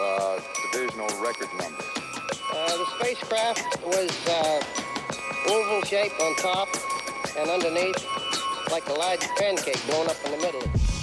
Uh, divisional record number. Uh, the spacecraft was uh, oval shaped on top and underneath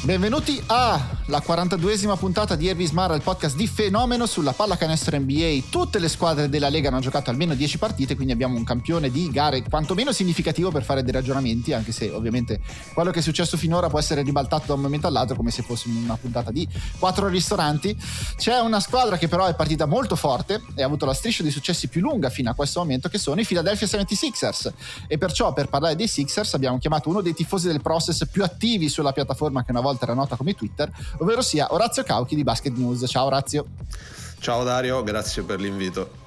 Benvenuti alla 42esima puntata di Herbie Smara, il podcast di fenomeno sulla pallacanestro NBA. Tutte le squadre della Lega hanno giocato almeno 10 partite, quindi abbiamo un campione di gare quantomeno significativo per fare dei ragionamenti, anche se ovviamente quello che è successo finora può essere ribaltato da un momento all'altro come se fosse una puntata di 4 ristoranti. C'è una squadra che però è partita molto forte e ha avuto la striscia di successi più lunga fino a questo momento, che sono i Philadelphia 76ers. E perciò per parlare dei Sixers abbiamo chiamato uno dei tifosi del process più attivi sulla piattaforma che una volta era nota come Twitter, ovvero sia Orazio Cauchi di Basket News. Ciao Orazio. Ciao Dario, grazie per l'invito.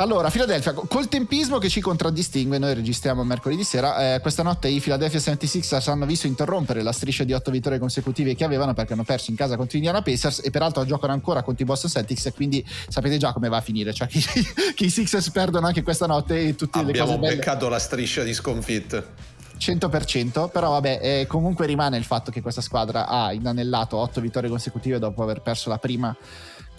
Allora, Philadelphia, col tempismo che ci contraddistingue, noi registriamo mercoledì sera, eh, questa notte i Philadelphia 76ers hanno visto interrompere la striscia di otto vittorie consecutive che avevano perché hanno perso in casa contro Indiana Pacers e peraltro giocano ancora contro i Boston Celtics e quindi sapete già come va a finire, cioè che, che i Sixers perdono anche questa notte e tutte Abbiamo le cose belle. beccato la striscia di sconfitte. 100%, però vabbè, eh, comunque rimane il fatto che questa squadra ha inanellato 8 vittorie consecutive dopo aver perso la prima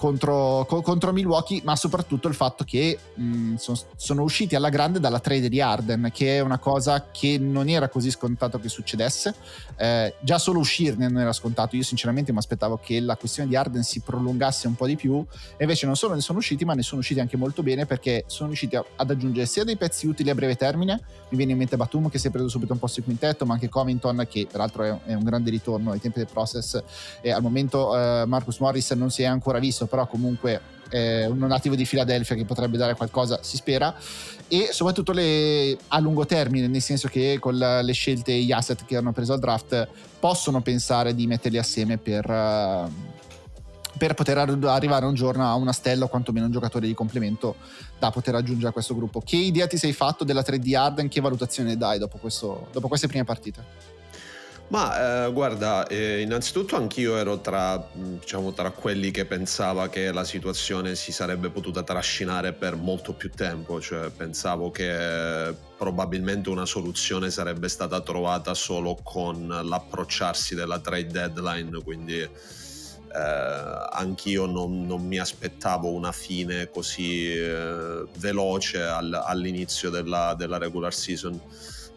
contro, co- contro Milwaukee, ma soprattutto il fatto che mh, son- sono usciti alla grande dalla trade di Arden, che è una cosa che non era così scontato che succedesse. Eh, già solo uscirne non era scontato. Io sinceramente mi aspettavo che la questione di Arden si prolungasse un po' di più, e invece non solo ne sono usciti, ma ne sono usciti anche molto bene perché sono riusciti a- ad aggiungere sia dei pezzi utili a breve termine. Mi viene in mente Batum che si è preso subito un posto di quintetto, ma anche Covington che peraltro è, è un grande ritorno ai tempi del process. E al momento eh, Marcus Morris non si è ancora visto, però comunque è un nativo di Philadelphia che potrebbe dare qualcosa, si spera, e soprattutto le, a lungo termine, nel senso che con la- le scelte e gli asset che hanno preso al draft possono pensare di metterli assieme per, eh, per poter ar- arrivare un giorno a una stella o quantomeno un giocatore di complemento da poter aggiungere a questo gruppo. Che idea ti sei fatto della 3D Arden? Che valutazione dai dopo, questo- dopo queste prime partite? Ma eh, guarda, eh, innanzitutto anch'io ero tra, mh, diciamo, tra quelli che pensava che la situazione si sarebbe potuta trascinare per molto più tempo, cioè pensavo che probabilmente una soluzione sarebbe stata trovata solo con l'approcciarsi della trade deadline, quindi eh, anch'io non, non mi aspettavo una fine così eh, veloce al- all'inizio della, della regular season.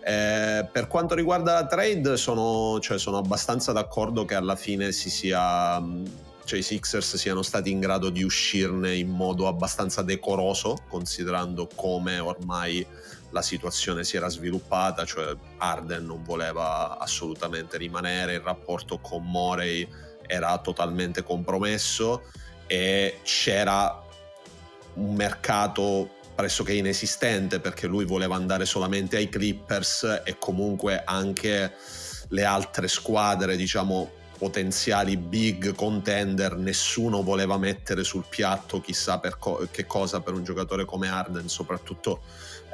Eh, per quanto riguarda la trade, sono, cioè, sono abbastanza d'accordo che alla fine si sia. mh, Cioè, i Sixers siano stati in grado di uscirne in modo abbastanza decoroso, considerando come ormai la situazione si era sviluppata, cioè Arden non voleva assolutamente rimanere, il rapporto con Morey era totalmente compromesso e c'era un mercato pressoché inesistente perché lui voleva andare solamente ai Clippers e comunque anche le altre squadre, diciamo, potenziali big contender, nessuno voleva mettere sul piatto chissà co- che cosa per un giocatore come Arden, soprattutto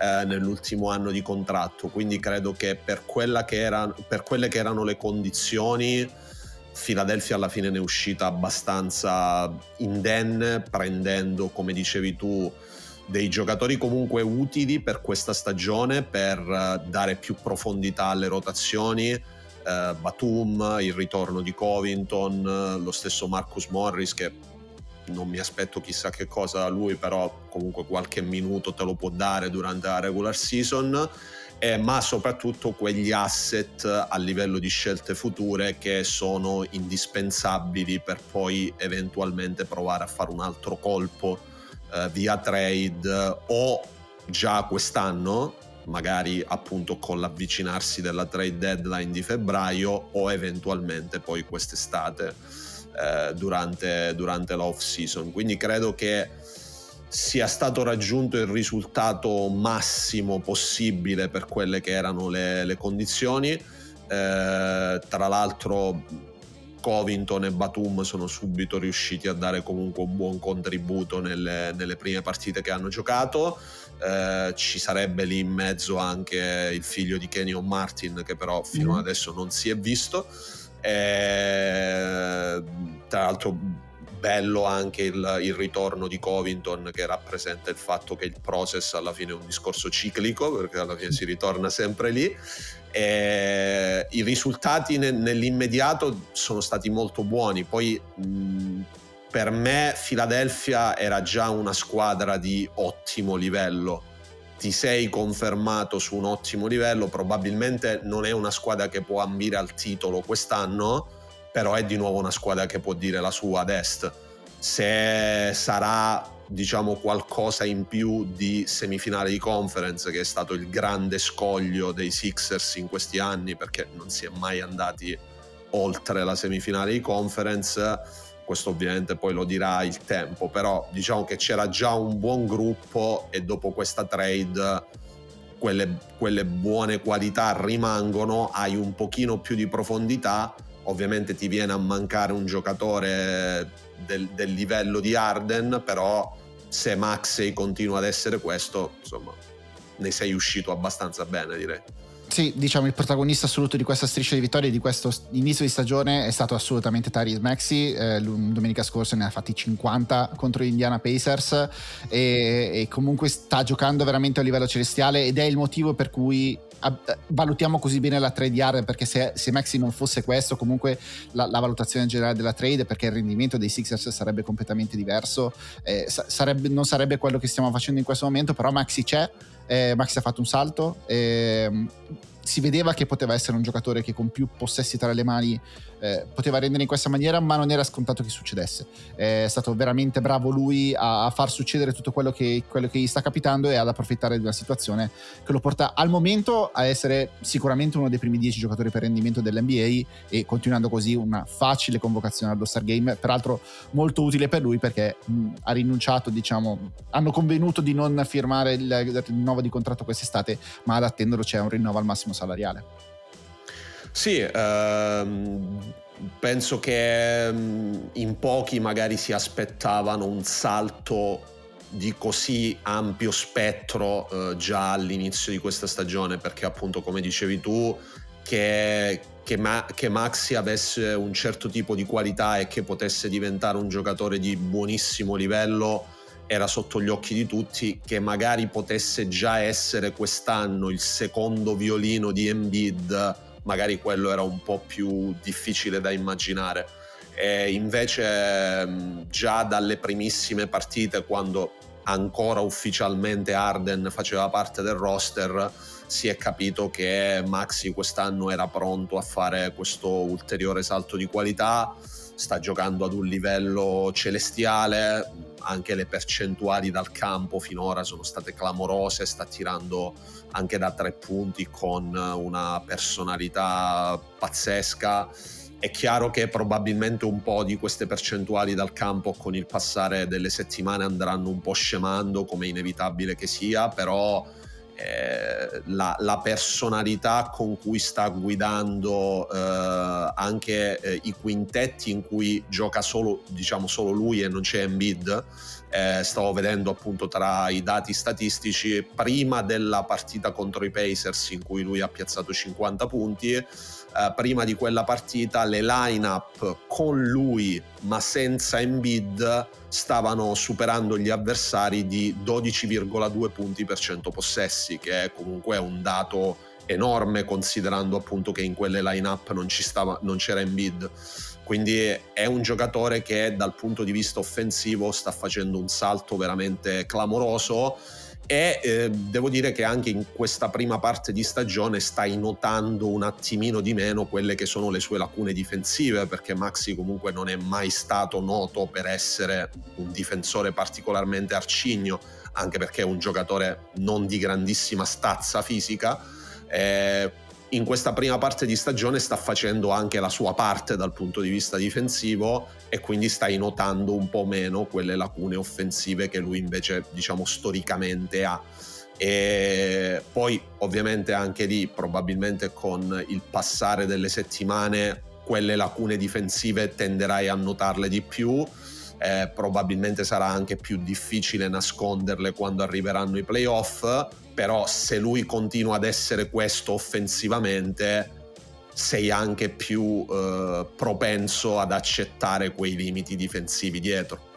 eh, nell'ultimo anno di contratto. Quindi credo che per, che era- per quelle che erano le condizioni, Philadelphia alla fine ne è uscita abbastanza indenne, prendendo, come dicevi tu, dei giocatori comunque utili per questa stagione per eh, dare più profondità alle rotazioni. Eh, Batum, il ritorno di Covington, eh, lo stesso Marcus Morris che non mi aspetto chissà che cosa da lui, però comunque qualche minuto te lo può dare durante la regular season eh, ma soprattutto quegli asset a livello di scelte future che sono indispensabili per poi eventualmente provare a fare un altro colpo eh, via trade o già quest'anno magari appunto con l'avvicinarsi della trade deadline di febbraio o eventualmente poi quest'estate eh, durante, durante l'off season. Quindi credo che sia stato raggiunto il risultato massimo possibile per quelle che erano le, le condizioni. Eh, tra l'altro Covington e Batum sono subito riusciti a dare comunque un buon contributo nelle, nelle prime partite che hanno giocato. Eh, ci sarebbe lì in mezzo anche il figlio di Kenyon Martin che però fino mm. adesso non si è visto. Eh, tra l'altro bello anche il, il, ritorno di Covington che rappresenta il fatto che il process alla fine è un discorso ciclico perché alla fine si ritorna sempre lì e i risultati ne, nell'immediato sono stati molto buoni poi mh, per me Philadelphia era già una squadra di ottimo livello ti sei confermato su un ottimo livello probabilmente non è una squadra che può ambire al titolo quest'anno però è di nuovo una squadra che può dire la sua ad est. Se sarà diciamo qualcosa in più di semifinale di conference che è stato il grande scoglio dei Sixers in questi anni perché non si è mai andati oltre la semifinale di conference. Questo ovviamente poi lo dirà il tempo però diciamo che c'era già un buon gruppo e dopo questa trade quelle, quelle buone qualità rimangono hai un pochino più di profondità ovviamente ti viene a mancare un giocatore del, del livello di Arden, però se Maxey continua ad essere questo, insomma, ne sei uscito abbastanza bene, direi. Sì, diciamo il protagonista assoluto di questa striscia di vittorie di questo inizio di stagione è stato assolutamente Tyrese Maxi. Eh, domenica scorsa ne ha fatti 50 contro gli Indiana Pacers e, e, comunque sta giocando veramente a livello celestiale ed è il motivo per cui valutiamo così bene la trade yard perché se, se Maxi non fosse questo comunque la, la, valutazione generale della trade perché il rendimento dei Sixers sarebbe completamente diverso eh, sarebbe, non sarebbe quello che stiamo facendo in questo momento però Maxi c'è eh, Maxi ha fatto un salto eh, si vedeva che poteva essere un giocatore che con più possessi tra le mani eh, poteva rendere in questa maniera, ma non era scontato che succedesse. È stato veramente bravo lui a, a far succedere tutto quello che, quello che, gli sta capitando e ad approfittare di una situazione che lo porta al momento a essere sicuramente uno dei primi dieci giocatori per rendimento dell'NBA e continuando così una facile convocazione allo Star Game, peraltro molto utile per lui perché mh, ha rinunciato, diciamo, hanno convenuto di non firmare il, il rinnovo di contratto quest'estate, ma ad attenderlo c'è un rinnovo al massimo salariale. Sì, ehm, penso che ehm, in pochi magari si aspettavano un salto di così ampio spettro eh, già all'inizio di questa stagione, perché appunto come dicevi tu, che, che, Ma- che, Maxi avesse un certo tipo di qualità e che potesse diventare un giocatore di buonissimo livello era sotto gli occhi di tutti, che magari potesse già essere quest'anno il secondo violino di Embiid magari quello era un po' più difficile da immaginare. E invece già dalle primissime partite, quando ancora ufficialmente Arden faceva parte del roster, si è capito che Maxi quest'anno era pronto a fare questo ulteriore salto di qualità, sta giocando ad un livello celestiale, anche le percentuali dal campo finora sono state clamorose, sta tirando anche da tre punti con una personalità pazzesca. È chiaro che probabilmente un po' di queste percentuali dal campo con il passare delle settimane andranno un po' scemando, come inevitabile che sia, però eh, la, la, personalità con cui sta guidando eh, anche eh, i quintetti in cui gioca solo, diciamo, solo lui e non c'è Embiid eh, stavo vedendo appunto tra i dati statistici prima della partita contro i Pacers in cui lui ha piazzato 50 punti eh, prima di quella partita le line-up con lui ma senza Embiid stavano superando gli avversari di 12,2 punti per 100 possessi che è comunque un dato enorme considerando appunto che in quelle line-up non, stava, non c'era Embiid. Quindi è un giocatore che dal punto di vista offensivo sta facendo un salto veramente clamoroso e eh, devo dire che anche in questa prima parte di stagione stai notando un attimino di meno quelle che sono le sue lacune difensive perché Maxi comunque non è mai stato noto per essere un difensore particolarmente arcigno anche perché è un giocatore non di grandissima stazza fisica. Eh, in questa prima parte di stagione sta facendo anche la sua parte dal punto di vista difensivo e quindi stai notando un po' meno quelle lacune offensive che lui invece diciamo storicamente ha. E poi ovviamente anche lì probabilmente con il passare delle settimane quelle lacune difensive tenderai a notarle di più. Eh, probabilmente sarà anche più difficile nasconderle quando arriveranno i playoff però se lui continua ad essere questo offensivamente sei anche più eh, propenso ad accettare quei limiti difensivi dietro.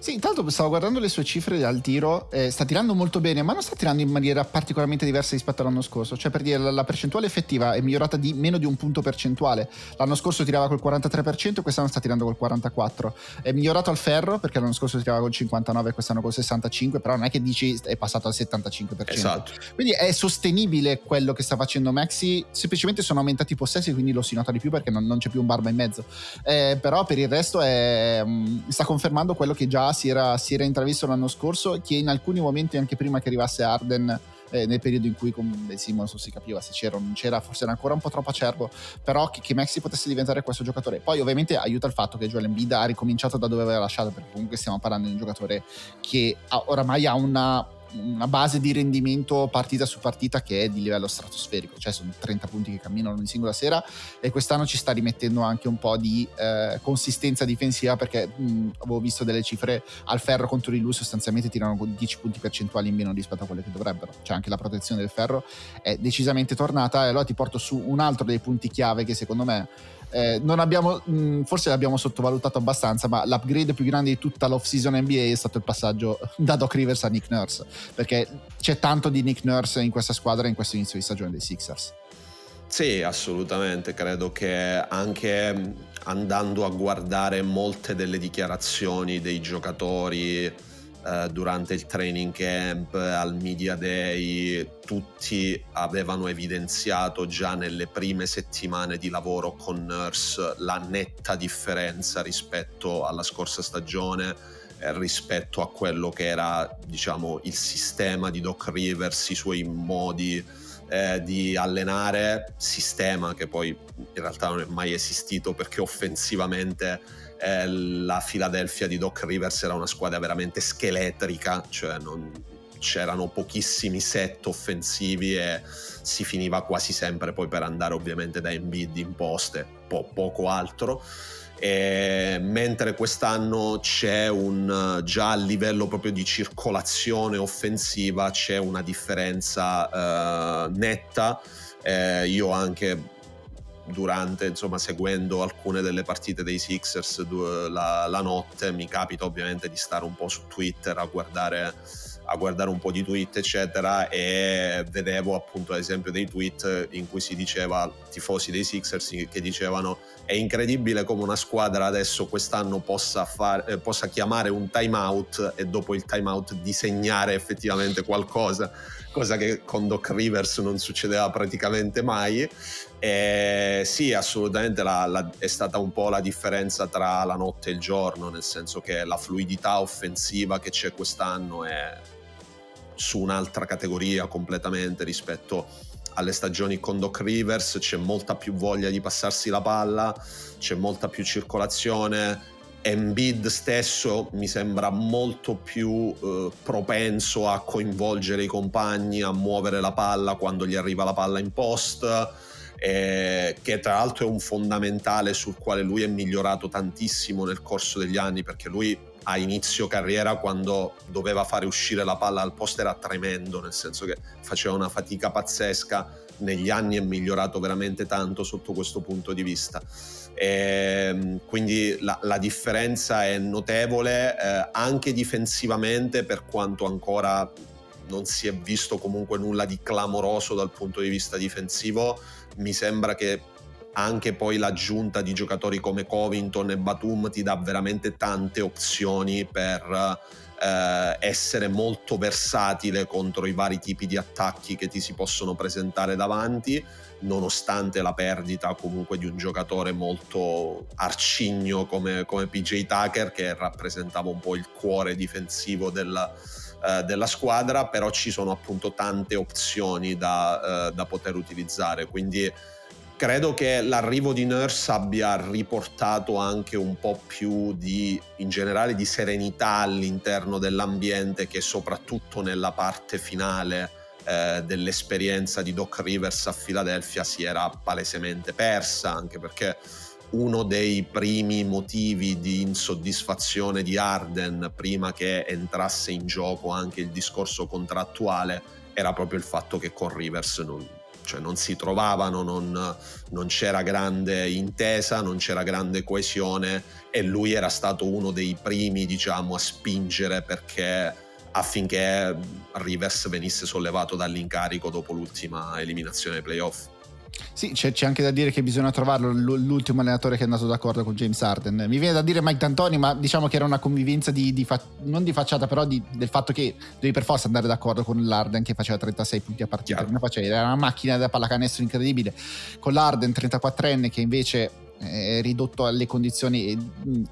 Sì, intanto stavo guardando le sue cifre al tiro, eh, sta tirando molto bene, ma non sta tirando in maniera particolarmente diversa rispetto all'anno scorso. Cioè, per dire, la, percentuale effettiva è migliorata di meno di un punto percentuale. L'anno scorso tirava col 43%, quest'anno sta tirando col 44%. È migliorato al ferro, perché l'anno scorso tirava col 59% e quest'anno col 65%, però non è che dici è passato al 75%. Esatto. Quindi è sostenibile quello che sta facendo Maxi, semplicemente sono aumentati i possessi, quindi lo si nota di più perché non, non c'è più un barba in mezzo. Eh, però per il resto è, mm, sta confermando quello che già si era, si era intravisto l'anno scorso, che in alcuni momenti, anche prima che arrivasse Arden, eh, nel periodo in cui con Ben Simmons non si capiva se c'era o non c'era, forse era ancora un po' troppo acerbo, però che, che Maxi potesse diventare questo giocatore. Poi ovviamente aiuta il fatto che Joel Embiid ha ricominciato da dove aveva lasciato, perché comunque stiamo parlando di un giocatore che ha, oramai ha una una base di rendimento partita su partita che è di livello stratosferico, cioè sono 30 punti che camminano in singola sera e quest'anno ci sta rimettendo anche un po' di eh, consistenza difensiva perché mh, avevo visto delle cifre al ferro contro di lui sostanzialmente tirano 10 punti percentuali in meno rispetto a quelle che dovrebbero, cioè anche la protezione del ferro è decisamente tornata e allora ti porto su un altro dei punti chiave che secondo me eh, non abbiamo, mh, mm, forse l'abbiamo sottovalutato abbastanza, ma l'upgrade più grande di tutta l'off-season NBA è stato il passaggio da Doc Rivers a Nick Nurse, perché c'è tanto di Nick Nurse in questa squadra in questo inizio di stagione dei Sixers. Sì, assolutamente, credo che anche andando a guardare molte delle dichiarazioni dei giocatori eh, durante il training camp, al media day, tutti avevano evidenziato già nelle prime settimane di lavoro con Nurse la netta differenza rispetto alla scorsa stagione eh, rispetto a quello che era diciamo il sistema di Doc Rivers, i suoi modi eh, di allenare, sistema che poi in realtà non è mai esistito perché offensivamente eh, la Philadelphia di Doc Rivers era una squadra veramente scheletrica, cioè non, c'erano pochissimi set offensivi e si finiva quasi sempre poi per andare ovviamente da Embiid in poste, po- poco altro. E mentre quest'anno c'è un già a livello proprio di circolazione offensiva c'è una differenza uh, netta. Eh, io anche durante, insomma, seguendo alcune delle partite dei Sixers la, la, notte, mi capita ovviamente di stare un po' su Twitter a guardare, a guardare un po' di tweet, eccetera, e vedevo appunto ad esempio dei tweet in cui si diceva, tifosi dei Sixers che dicevano è incredibile come una squadra adesso quest'anno possa, far, eh, possa chiamare un timeout e dopo il timeout disegnare effettivamente qualcosa cosa che con Doc Rivers non succedeva praticamente mai. E sì, assolutamente la, la, è stata un po' la differenza tra la notte e il giorno, nel senso che la fluidità offensiva che c'è quest'anno è su un'altra categoria completamente rispetto alle stagioni con Doc Rivers, c'è molta più voglia di passarsi la palla, c'è molta più circolazione, Embiid stesso mi sembra molto più eh, propenso a coinvolgere i compagni, a muovere la palla quando gli arriva la palla in post, eh, che tra l'altro è un fondamentale sul quale lui è migliorato tantissimo nel corso degli anni, perché lui a inizio carriera quando doveva fare uscire la palla al post era tremendo, nel senso che faceva una fatica pazzesca, negli anni è migliorato veramente tanto sotto questo punto di vista. E, ehm, quindi la, la, differenza è notevole eh, anche difensivamente per quanto ancora non si è visto comunque nulla di clamoroso dal punto di vista difensivo mi sembra che anche poi l'aggiunta di giocatori come Covington e Batum ti dà veramente tante opzioni per eh, essere molto versatile contro i vari tipi di attacchi che ti si possono presentare davanti, nonostante la perdita comunque di un giocatore molto arcigno come, come PJ Tucker che rappresentava un po' il cuore difensivo della, eh, della squadra, però ci sono appunto tante opzioni da, eh, da poter utilizzare, quindi credo che l'arrivo di Nurse abbia riportato anche un po' più di, in generale, di serenità all'interno dell'ambiente che soprattutto nella parte finale eh, dell'esperienza di Doc Rivers a Filadelfia si era palesemente persa, anche perché uno dei primi motivi di insoddisfazione di Arden prima che entrasse in gioco anche il discorso contrattuale era proprio il fatto che con Rivers non, cioè non si trovavano, non, non, c'era grande intesa, non c'era grande coesione e lui era stato uno dei primi diciamo a spingere perché affinché Rivers venisse sollevato dall'incarico dopo l'ultima eliminazione ai playoff. Sì, c'è, c'è, anche da dire che bisogna trovarlo l'ultimo allenatore che è andato d'accordo con James Harden. Mi viene da dire Mike D'Antoni, ma diciamo che era una convivenza di, di fa- non di facciata, però di, del fatto che devi per forza andare d'accordo con l'Arden che faceva 36 punti a partita. Era una macchina da pallacanestro incredibile. Con l'Arden 34enne che invece è ridotto alle condizioni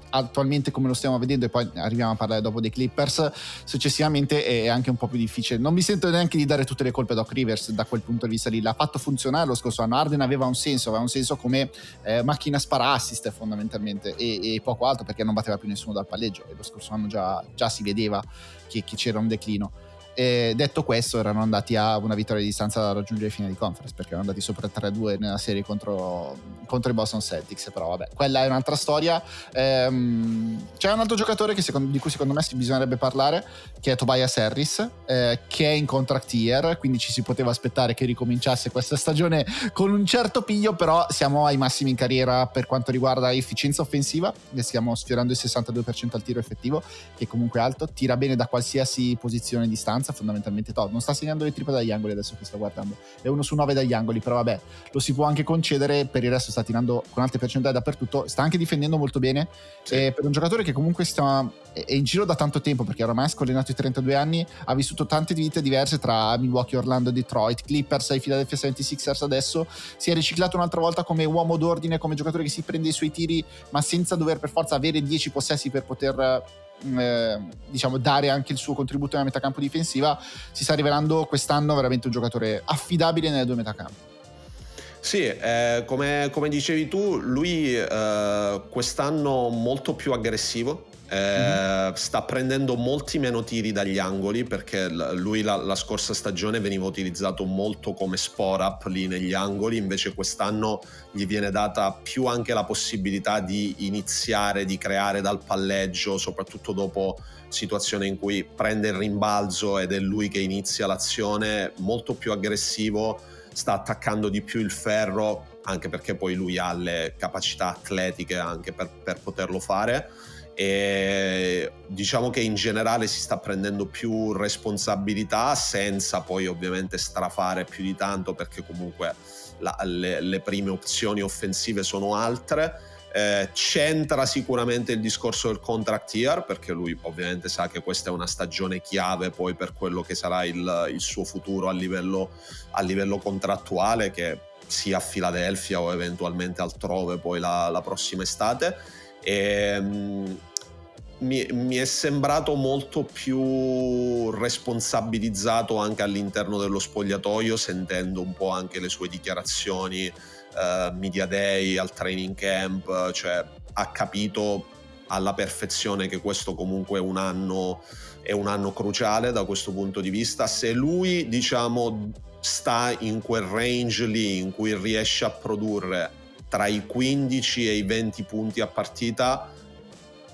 attualmente come lo stiamo vedendo e poi arriviamo a parlare dopo dei Clippers successivamente è anche un po' più difficile. Non mi sento neanche di dare tutte le colpe a Doc Rivers da quel punto di vista lì. L'ha fatto funzionare lo scorso anno. Arden aveva un senso aveva un senso come eh, macchina spara assist fondamentalmente e, e, poco altro perché non batteva più nessuno dal palleggio e lo scorso anno già, già si vedeva che, che c'era un declino e detto questo, erano andati a una vittoria di distanza da raggiungere fine di conference perché erano andati sopra 3-2 nella serie contro, contro i Boston Celtics. Però, vabbè, quella è un'altra storia. Ehm, c'è un altro giocatore secondo, di cui secondo me bisognerebbe parlare, che è Tobias Harris, eh, che è in contract year. Quindi ci si poteva aspettare che ricominciasse questa stagione con un certo piglio. Però siamo ai massimi in carriera per quanto riguarda efficienza offensiva. Stiamo sfiorando il 62% al tiro effettivo, che è comunque alto. Tira bene da qualsiasi posizione di distanza abbastanza fondamentalmente top. Non sta segnando le triple dagli angoli adesso che sto guardando. È uno su nove dagli angoli, però vabbè, lo si può anche concedere. Per il resto sta tirando con alte percentuali dappertutto. Sta anche difendendo molto bene. Sì. E per un giocatore che comunque sta, è in giro da tanto tempo, perché ormai è scollinato i 32 anni, ha vissuto tante vite diverse tra Milwaukee, Orlando, Detroit, Clippers e Philadelphia 76ers adesso. Si è riciclato un'altra volta come uomo d'ordine, come giocatore che si prende i suoi tiri, ma senza dover per forza avere 10 possessi per poter eh, diciamo, dare anche il suo contributo nella metacampo difensiva, si sta rivelando quest'anno veramente un giocatore affidabile nelle due metacampo. Sì, eh, come, come, dicevi tu, lui eh, quest'anno molto più aggressivo, eh, sta prendendo molti meno tiri dagli angoli perché lui la, la, scorsa stagione veniva utilizzato molto come sport-up lì negli angoli, invece quest'anno gli viene data più anche la possibilità di iniziare, di creare dal palleggio, soprattutto dopo situazioni in cui prende il rimbalzo ed è lui che inizia l'azione, molto più aggressivo, sta attaccando di più il ferro, anche perché poi lui ha le capacità atletiche anche per, per poterlo fare e diciamo che in generale si sta prendendo più responsabilità senza poi ovviamente strafare più di tanto perché comunque la, le, le, prime opzioni offensive sono altre. Eh, c'entra sicuramente il discorso del contract year perché lui ovviamente sa che questa è una stagione chiave poi per quello che sarà il, il suo futuro a livello, a livello contrattuale che sia a Filadelfia o eventualmente altrove poi la, la prossima estate. E, um, mi, mi, è sembrato molto più responsabilizzato anche all'interno dello spogliatoio, sentendo un po' anche le sue dichiarazioni uh, media day, al training camp, cioè ha capito alla perfezione che questo comunque è un anno, è un anno cruciale da questo punto di vista. Se lui, diciamo, sta in quel range lì in cui riesce a produrre tra i 15 e i 20 punti a partita,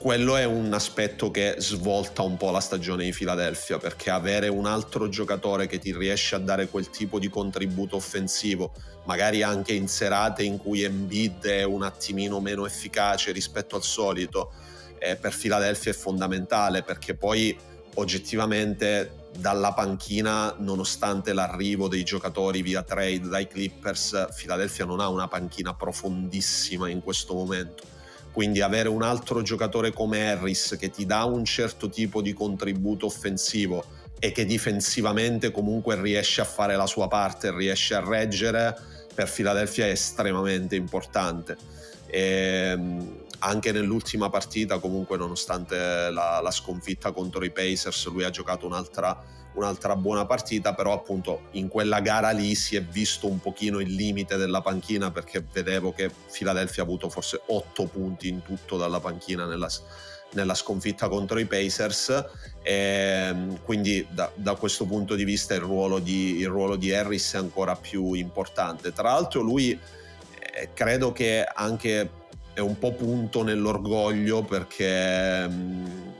quello è un aspetto che svolta un po' la stagione di Philadelphia perché avere un altro giocatore che ti riesce a dare quel tipo di contributo offensivo, magari anche in serate in cui Embiid è un attimino meno efficace rispetto al solito, eh, per Philadelphia è fondamentale perché poi oggettivamente dalla panchina, nonostante l'arrivo dei giocatori via trade dai Clippers, Philadelphia non ha una panchina profondissima in questo momento. Quindi avere un altro giocatore come Harris che ti dà un certo tipo di contributo offensivo e che difensivamente comunque riesce a fare la sua parte, riesce a reggere, per Philadelphia è estremamente importante. E, ehm, anche nell'ultima partita, comunque, nonostante la, la, sconfitta contro i Pacers, lui ha giocato un'altra, un'altra, buona partita. Però, appunto, in quella gara lì si è visto un pochino il limite della panchina perché vedevo che Philadelphia ha avuto forse 8 punti in tutto dalla panchina nella, nella sconfitta contro i Pacers e ehm, quindi da, da, questo punto di vista il ruolo di, il ruolo di Harris è ancora più importante. Tra l'altro lui eh, credo che anche è un po' punto nell'orgoglio perché mh,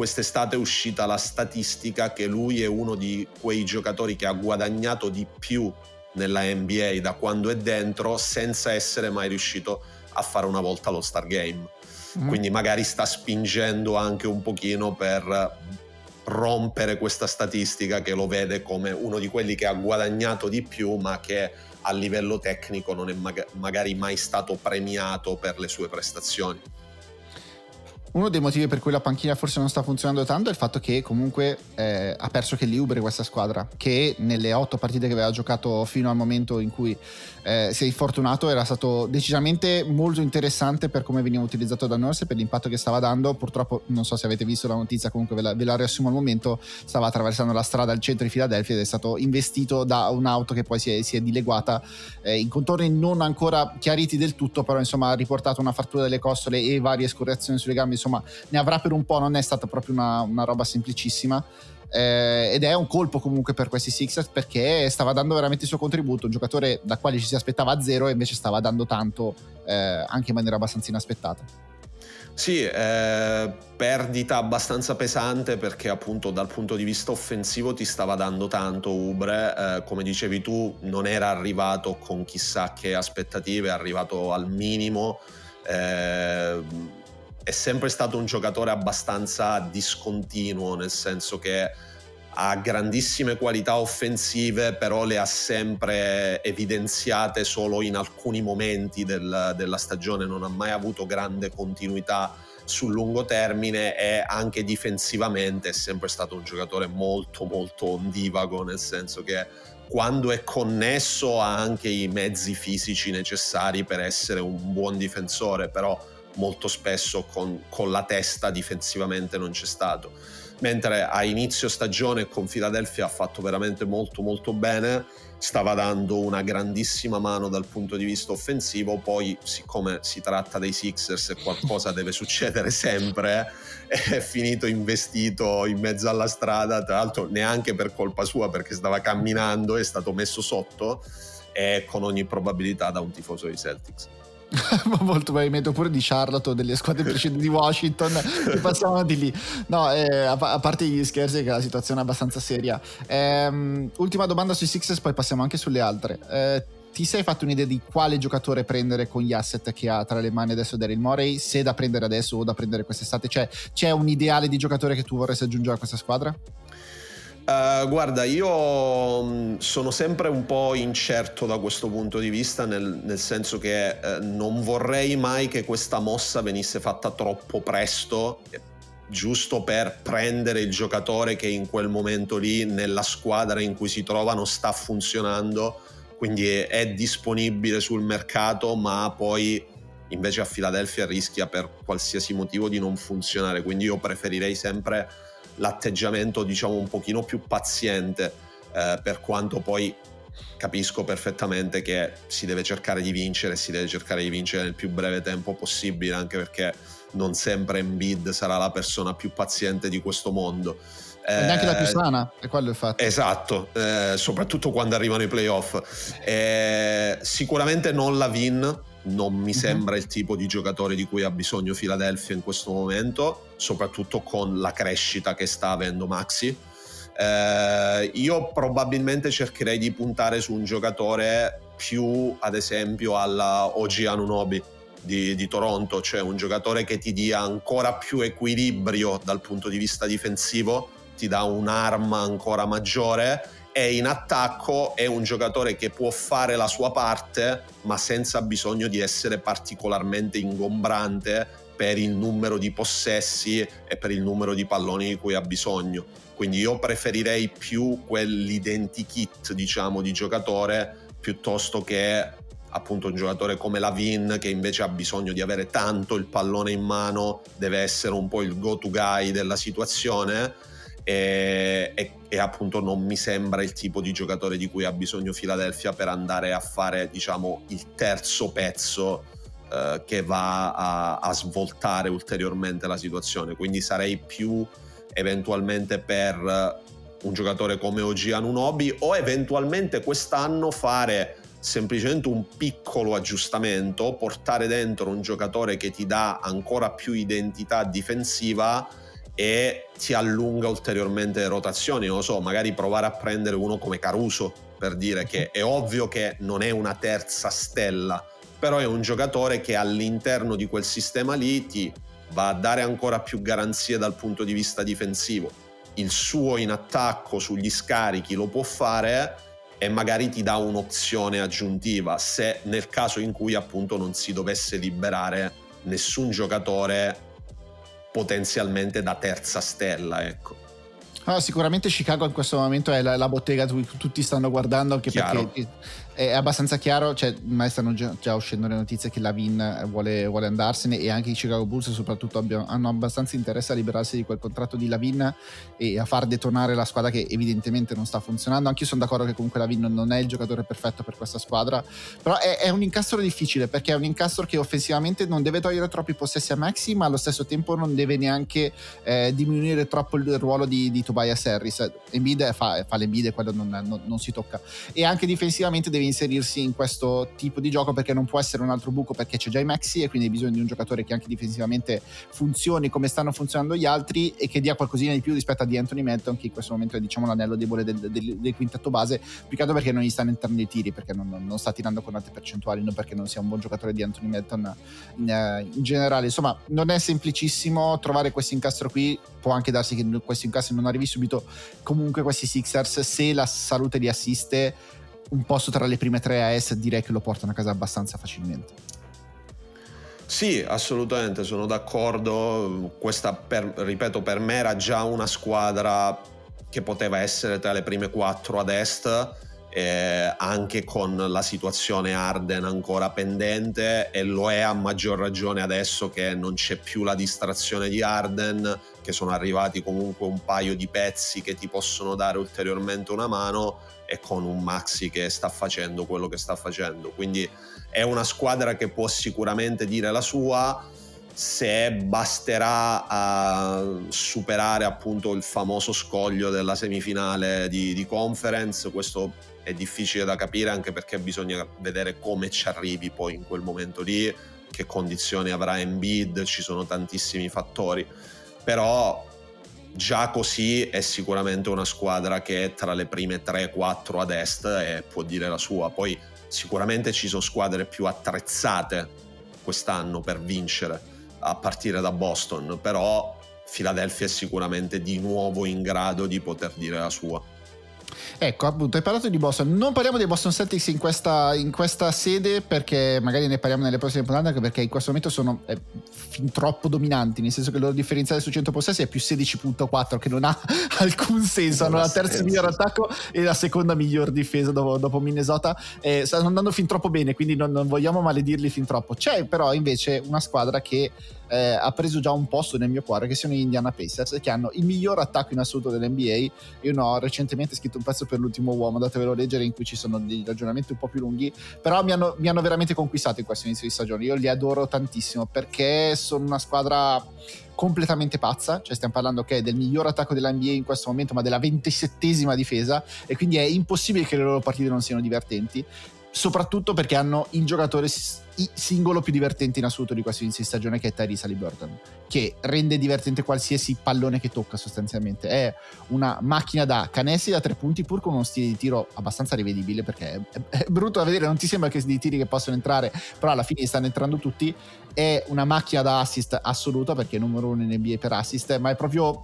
quest'estate è uscita la statistica che lui è uno di quei giocatori che ha guadagnato di più nella NBA da quando è dentro senza essere mai riuscito a fare una volta lo Star Game mm. quindi magari sta spingendo anche un pochino per rompere questa statistica che lo vede come uno di quelli che ha guadagnato di più ma che a livello tecnico non è magari mai stato premiato per le sue prestazioni. Uno dei motivi per cui la panchina forse non sta funzionando tanto è il fatto che comunque eh, ha perso Kelly Ubre questa squadra, che nelle otto partite che aveva giocato fino al momento in cui eh, si è infortunato era stato decisamente molto interessante per come veniva utilizzato da Nurse e per l'impatto che stava dando. Purtroppo non so se avete visto la notizia, comunque ve la, ve la riassumo al momento, stava attraversando la strada al centro di Filadelfia ed è stato investito da un'auto che poi si è, si è dileguata eh, in contorni non ancora chiariti del tutto, però insomma ha riportato una frattura delle costole e varie escoriazioni sulle gambe insomma ne avrà per un po', non è stata proprio una, una roba semplicissima. Eh, ed è un colpo comunque per questi Sixers perché stava dando veramente il suo contributo, un giocatore da quale ci si aspettava zero e invece stava dando tanto eh, anche in maniera abbastanza inaspettata. Sì, eh, perdita abbastanza pesante perché appunto dal punto di vista offensivo ti stava dando tanto Ubre, eh, come dicevi tu non era arrivato con chissà che aspettative, è arrivato al minimo. Eh, è sempre stato un giocatore abbastanza discontinuo, nel senso che ha grandissime qualità offensive, però le ha sempre evidenziate solo in alcuni momenti del, della stagione, non ha mai avuto grande continuità sul lungo termine e anche difensivamente è sempre stato un giocatore molto molto ondivago, nel senso che quando è connesso ha anche i mezzi fisici necessari per essere un buon difensore, però molto spesso con, con la testa difensivamente non c'è stato. Mentre a inizio stagione con Philadelphia ha fatto veramente molto molto bene, stava dando una grandissima mano dal punto di vista offensivo, poi siccome si tratta dei Sixers e qualcosa deve succedere sempre, è finito investito in mezzo alla strada, tra l'altro neanche per colpa sua perché stava camminando, è stato messo sotto e con ogni probabilità da un tifoso dei Celtics. molto probabilmente oppure di Charlotte o delle squadre precedenti di Washington che passavano di lì. No eh, a, parte gli scherzi che la situazione è abbastanza seria. Ehm, ultima domanda sui Sixers poi passiamo anche sulle altre. Eh, ti sei fatto un'idea di quale giocatore prendere con gli asset che ha tra le mani adesso Daryl Morey? Se da prendere adesso o da prendere quest'estate? Cioè c'è un ideale di giocatore che tu vorresti aggiungere a questa squadra? Uh, guarda, io mm, sono sempre un po' incerto da questo punto di vista, nel, nel senso che uh, non vorrei mai che questa mossa venisse fatta troppo presto, giusto per prendere il giocatore che in quel momento lì, nella squadra in cui si trova, non sta funzionando, quindi è, è disponibile sul mercato, ma poi invece a Philadelphia rischia per qualsiasi motivo di non funzionare. Quindi io preferirei sempre l'atteggiamento diciamo un pochino più paziente eh, per quanto poi capisco perfettamente che si deve cercare di vincere, si deve cercare di vincere nel più breve tempo possibile, anche perché non sempre Embiid sarà la persona più paziente di questo mondo. E neanche la più eh, sana, è quello il fatto. Esatto, eh, soprattutto quando arrivano i playoff. Eh, sicuramente non la Vin, non mi mhm. sembra il tipo di giocatore di cui ha bisogno Philadelphia in questo momento, soprattutto con la crescita che sta avendo Maxi. Eh, io probabilmente cercherei di puntare su un giocatore più, ad esempio, alla OG Anunobi di, di Toronto, cioè un giocatore che ti dia ancora più equilibrio dal punto di vista difensivo, ti dà un'arma ancora maggiore è in attacco, è un giocatore che può fare la sua parte, ma senza bisogno di essere particolarmente ingombrante per il numero di possessi e per il numero di palloni di cui ha bisogno. Quindi io preferirei più quell'identikit, diciamo, di giocatore piuttosto che appunto un giocatore come Lavin che invece ha bisogno di avere tanto il pallone in mano, deve essere un po' il go-to guy della situazione e, e, e, appunto non mi sembra il tipo di giocatore di cui ha bisogno Philadelphia per andare a fare diciamo il terzo pezzo eh, che va a, a, svoltare ulteriormente la situazione. Quindi sarei più eventualmente per un giocatore come OG Anunobi o eventualmente quest'anno fare semplicemente un piccolo aggiustamento, portare dentro un giocatore che ti dà ancora più identità difensiva e ti allunga ulteriormente le rotazioni. Non lo so, magari provare a prendere uno come Caruso per dire che è ovvio che non è una terza stella, però è un giocatore che all'interno di quel sistema lì ti va a dare ancora più garanzie dal punto di vista difensivo. Il suo in attacco sugli scarichi lo può fare e magari ti dà un'opzione aggiuntiva se nel caso in cui appunto non si dovesse liberare nessun giocatore potenzialmente da terza stella, ecco. Ah, sicuramente Chicago in questo momento è la, la bottega cui tutti stanno guardando anche Chiaro. perché è abbastanza chiaro, cioè, ma stanno già, già, uscendo le notizie che la Vin vuole, vuole, andarsene e anche i Chicago Bulls soprattutto abbiano, hanno abbastanza interesse a liberarsi di quel contratto di Lavin e a far detonare la squadra che evidentemente non sta funzionando. Anche io sono d'accordo che comunque Lavin non è il giocatore perfetto per questa squadra, però è, è, un incastro difficile perché è un incastro che offensivamente non deve togliere troppi possessi a Maxi, ma allo stesso tempo non deve neanche eh, diminuire troppo il ruolo di, di Tobias Harris. Embiid fa, fa l'Embiid e quello non, non, non si tocca. E anche difensivamente devi inserirsi in questo tipo di gioco perché non può essere un altro buco perché c'è già i Maxi e quindi hai bisogno di un giocatore che anche difensivamente funzioni come stanno funzionando gli altri e che dia qualcosina di più rispetto a di Anthony Melton che in questo momento è diciamo l'anello debole del, del, del quintetto base. Più che altro perché non gli stanno entrando i tiri perché non, non, sta tirando con alte percentuali non perché non sia un buon giocatore di Anthony Melton in, eh, in generale. Insomma non è semplicissimo trovare questo incastro qui. Può anche darsi che questo incastro non arrivi subito. Comunque questi Sixers se la salute li assiste un posto tra le prime tre a est direi che lo portano a casa abbastanza facilmente. Sì, assolutamente, sono d'accordo. Questa, per, ripeto, per me era già una squadra che poteva essere tra le prime quattro ad est, eh, anche con la situazione Arden ancora pendente, e lo è a maggior ragione adesso che non c'è più la distrazione di Arden, che sono arrivati comunque un paio di pezzi che ti possono dare ulteriormente una mano e con un Maxi che sta facendo quello che sta facendo. Quindi è una squadra che può sicuramente dire la sua se basterà a superare appunto il famoso scoglio della semifinale di, di conference, questo è difficile da capire anche perché bisogna vedere come ci arrivi poi in quel momento lì, che condizioni avrà Embiid, ci sono tantissimi fattori, però già così è sicuramente una squadra che è tra le prime 3-4 ad est e può dire la sua. Poi sicuramente ci sono squadre più attrezzate quest'anno per vincere a partire da Boston, però Philadelphia è sicuramente di nuovo in grado di poter dire la sua. Ecco, appunto, hai parlato di Boston. Non parliamo dei Boston Celtics in questa, in questa sede perché magari ne parliamo nelle prossime puntate, anche perché in questo momento sono eh, fin troppo dominanti, nel senso che il loro differenziale su 100 possessi è più 16.4, che non ha alcun senso. Hanno la terza miglior attacco e la seconda miglior difesa dopo, dopo Minnesota. Eh, stanno andando fin troppo bene, quindi non, non vogliamo maledirli fin troppo. C'è però invece una squadra che eh, ha preso già un posto nel mio cuore, che sono gli Indiana Pacers, che hanno il miglior attacco in assoluto dell'NBA. Io ne ho recentemente scritto un pezzo per l'ultimo uomo, andatevelo a leggere, in cui ci sono dei ragionamenti un po' più lunghi, però mi hanno, mi hanno veramente conquistato in questo inizio di stagione. Io li adoro tantissimo perché sono una squadra completamente pazza, cioè stiamo parlando okay, del miglior attacco della NBA in questo momento, ma della ventisettesima difesa e quindi è impossibile che le loro partite non siano divertenti soprattutto perché hanno il giocatore singolo più divertente in assoluto di questo inizio di stagione che è Tyrese Halliburton che rende divertente qualsiasi pallone che tocca sostanzialmente. È una macchina da canestri da tre punti pur con uno stile di tiro abbastanza rivedibile perché è, è brutto da vedere non ti sembra che dei tiri che possono entrare però alla fine stanno entrando tutti. È una macchina da assist assoluta perché è numero uno in NBA per assist ma è proprio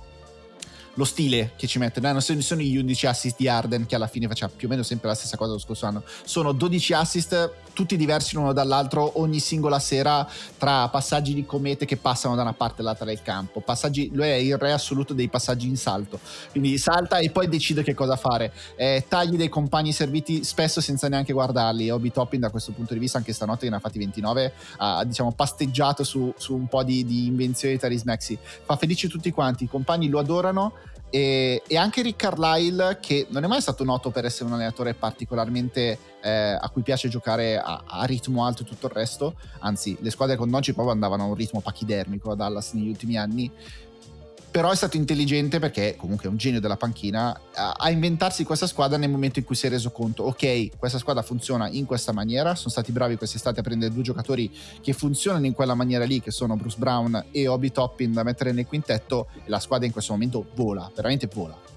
lo stile che ci mette, non sono, sono gli 11 assist di Arden che alla fine faceva più o meno sempre la stessa cosa lo scorso anno, sono 12 assist tutti diversi l'uno dall'altro ogni singola sera tra passaggi di comete che passano da una parte all'altra del campo, passaggi, lui è il re assoluto dei passaggi in salto, quindi salta e poi decide che cosa fare, eh, tagli dei compagni serviti spesso senza neanche guardarli, Obi Topping da questo punto di vista anche stanotte che ne ha fatti 29 ha diciamo pasteggiato su, su un po' di, di invenzioni di Taris Maxi, fa felici tutti quanti, i compagni lo adorano e, e, anche Rick Carlisle che non è mai stato noto per essere un allenatore particolarmente eh, a cui piace giocare a, a, ritmo alto e tutto il resto. Anzi le squadre con Doncic proprio andavano a un ritmo pachidermico a Dallas negli ultimi anni però è stato intelligente perché comunque è un genio della panchina a, inventarsi questa squadra nel momento in cui si è reso conto ok questa squadra funziona in questa maniera sono stati bravi quest'estate a prendere due giocatori che funzionano in quella maniera lì che sono Bruce Brown e Obi Toppin da mettere nel quintetto e la squadra in questo momento vola veramente vola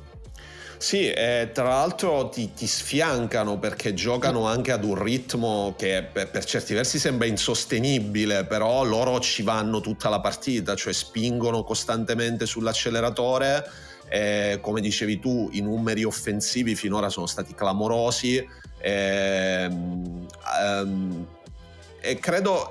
sì, eh, tra l'altro ti, ti, sfiancano perché giocano anche ad un ritmo che per, per, certi versi sembra insostenibile, però loro ci vanno tutta la partita, cioè spingono costantemente sull'acceleratore. Eh, come dicevi tu, i numeri offensivi finora sono stati clamorosi. Eh, ehm, e credo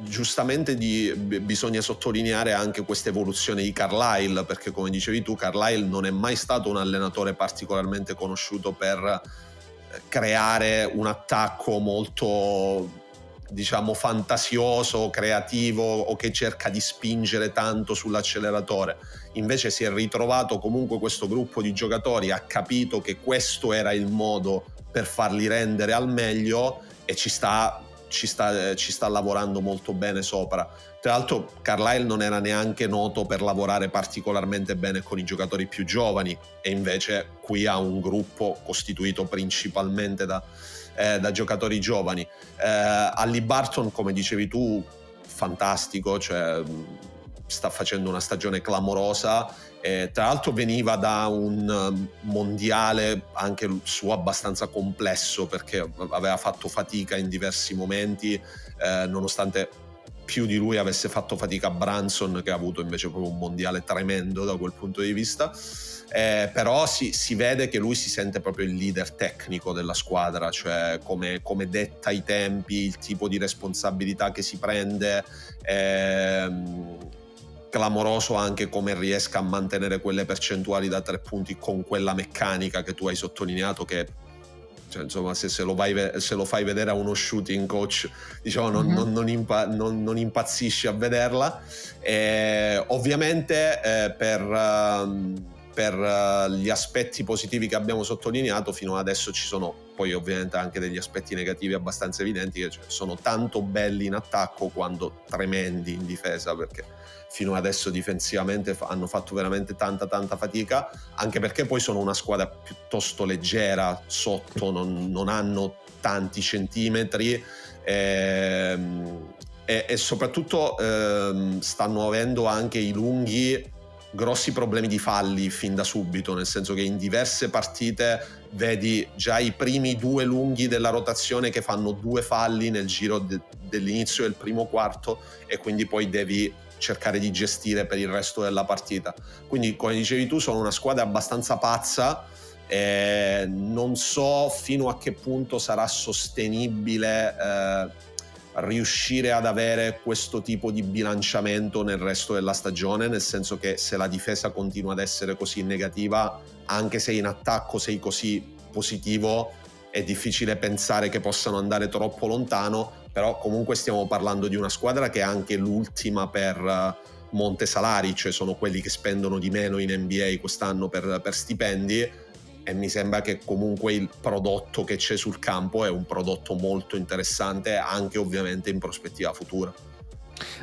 giustamente di, bisogna sottolineare anche questa evoluzione di Carlisle perché come dicevi tu Carlisle non è mai stato un allenatore particolarmente conosciuto per eh, creare un attacco molto diciamo fantasioso, creativo o che cerca di spingere tanto sull'acceleratore. Invece si è ritrovato comunque questo gruppo di giocatori, ha capito che questo era il modo per farli rendere al meglio e ci sta ci sta, ci sta, lavorando molto bene sopra. Tra l'altro Carlisle non era neanche noto per lavorare particolarmente bene con i giocatori più giovani e invece qui ha un gruppo costituito principalmente da, eh, da giocatori giovani. Eh, Ali Barton, come dicevi tu, fantastico, cioè, sta facendo una stagione clamorosa eh, tra l'altro veniva da un um, mondiale anche suo abbastanza complesso perché aveva fatto fatica in diversi momenti, eh, nonostante più di lui avesse fatto fatica Branson che ha avuto invece proprio un mondiale tremendo da quel punto di vista. Eh, però si, si, vede che lui si sente proprio il leader tecnico della squadra, cioè come, come detta i tempi, il tipo di responsabilità che si prende. Ehm, clamoroso anche come riesca a mantenere quelle percentuali da tre punti con quella meccanica che tu hai sottolineato che cioè, insomma, se, se, lo vai, se, lo fai vedere a uno shooting coach, diciamo, non, mm-hmm. non, non, impa, non impazzisci a vederla. E, ovviamente, eh, per, uh, per uh, gli aspetti positivi che abbiamo sottolineato, fino ad adesso ci sono poi, ovviamente, anche degli aspetti negativi abbastanza evidenti, che cioè, sono tanto belli in attacco quanto tremendi in difesa, perché fino adesso difensivamente hanno fatto veramente tanta tanta fatica, anche perché poi sono una squadra piuttosto leggera sotto, non, non hanno tanti centimetri ehm, e, e, soprattutto ehm, stanno avendo anche i lunghi grossi problemi di falli fin da subito, nel senso che in diverse partite vedi già i primi due lunghi della rotazione che fanno due falli nel giro de- dell'inizio del primo quarto e quindi poi devi cercare di gestire per il resto della partita. Quindi, come dicevi tu, sono una squadra abbastanza pazza. Eh, non so fino a che punto sarà sostenibile eh, riuscire ad avere questo tipo di bilanciamento nel resto della stagione, nel senso che se la difesa continua ad essere così negativa, anche se in attacco sei così positivo, è difficile pensare che possano andare troppo lontano però comunque stiamo parlando di una squadra che è anche l'ultima per eh, monte salari, cioè sono quelli che spendono di meno in NBA quest'anno per, per stipendi e mi sembra che comunque il prodotto che c'è sul campo è un prodotto molto interessante anche ovviamente in prospettiva futura.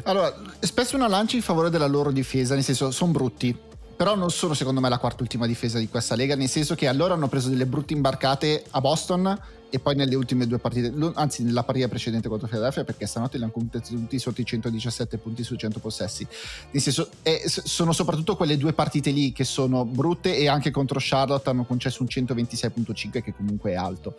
Allora, spesso una lancia in favore della loro difesa, nel senso sono brutti, però non sono secondo me la quarta ultima difesa di questa lega, nel senso che allora hanno preso delle brutte imbarcate a Boston e poi nelle ultime due partite, anzi nella partita precedente contro Philadelphia perché stanotte li hanno comunque tutti sotto i 117 punti su 100 possessi. Nel senso, è, sono soprattutto quelle due partite lì che sono brutte e anche contro Charlotte hanno concesso un 126.5 che comunque è alto.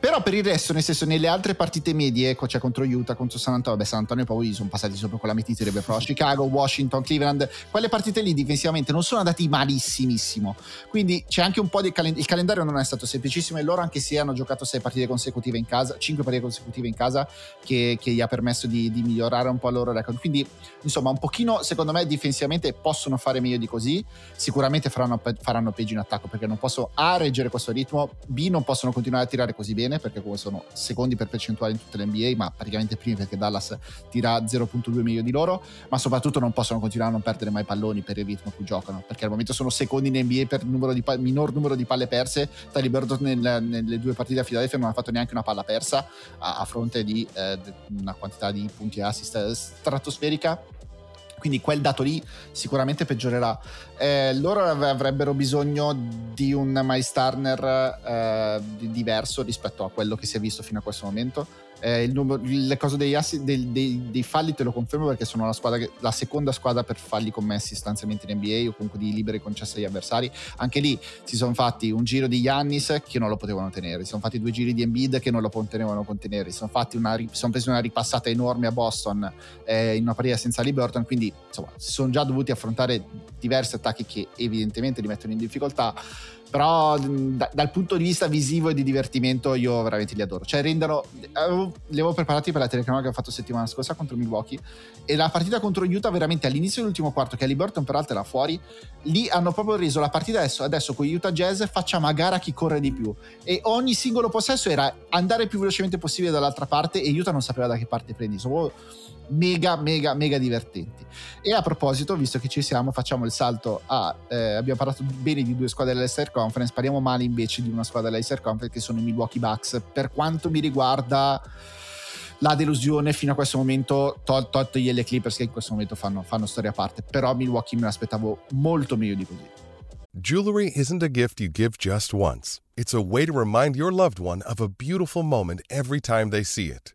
Però per il resto, nel senso, nelle altre partite medie, cioè contro Utah, contro San Antonio, vabbè, San Antonio poi sono passati sopra con la mettitriebe, però Chicago, Washington, Cleveland, quelle partite lì difensivamente non sono andati malissimissimo. Quindi c'è anche un po' di calendario, il calendario non è stato semplicissimo e loro anche se hanno giocato sei partite consecutive in casa, cinque partite consecutive in casa, che, che gli ha permesso di, di, migliorare un po' il loro record. Quindi, insomma, un pochino, secondo me, difensivamente possono fare meglio di così. Sicuramente faranno, faranno peggio in attacco perché non posso A reggere questo ritmo, B non possono continuare a tirare così bene perché come sono secondi per percentuale in tutte le NBA, ma praticamente primi perché Dallas tira 0.2 meglio di loro, ma soprattutto non possono continuare a non perdere mai palloni per il ritmo cui giocano, perché al momento sono secondi in NBA per numero di, minor numero di palle perse. Tali Burton nel, nelle due partite a Philadelphia non ha fatto neanche una palla persa a, a fronte di eh, una quantità di punti assist stratosferica quindi quel dato lì sicuramente peggiorerà. Eh, loro avrebbero bisogno di un Miles Turner eh, diverso rispetto a quello che si è visto fino a questo momento eh, numero, le cose degli assi, dei, dei, dei, falli te lo confermo perché sono la, che, la, seconda squadra per falli commessi stanzialmente in NBA o comunque di liberi concessi agli avversari. Anche lì si sono fatti un giro di Yannis che non lo potevano tenere, si sono fatti due giri di Embiid che non lo potevano contenere, si sono, fatti una, sono presi una ripassata enorme a Boston eh, in una partita senza Liberton, quindi insomma si sono già dovuti affrontare diversi attacchi che evidentemente li mettono in difficoltà però da, dal punto di vista visivo e di divertimento io veramente li adoro. Cioè rendono avevo, li avevo preparati per la telecamera che ho fatto settimana scorsa contro Milwaukee e la partita contro Utah veramente all'inizio dell'ultimo quarto che Burton peraltro era fuori lì hanno proprio reso la partita adesso, adesso con Utah Jazz facciamo a gara chi corre di più. E ogni singolo possesso era andare il più velocemente possibile dall'altra parte e Utah non sapeva da che parte prendi sono mega mega mega divertenti. E a proposito visto che ci siamo facciamo il salto a eh, abbiamo parlato bene di due squadre dell'Ester Conference parliamo male invece di una squadra dell'Ester Conference che sono i Milwaukee Bucks. Per quanto mi riguarda la delusione fino a questo momento tol- toltogli le Clippers che in questo momento fanno, fanno storia a parte però Milwaukee me l'aspettavo molto meglio di così. Jewelry isn't a gift you give just once. It's a way to remind your loved one of a beautiful moment every time they see it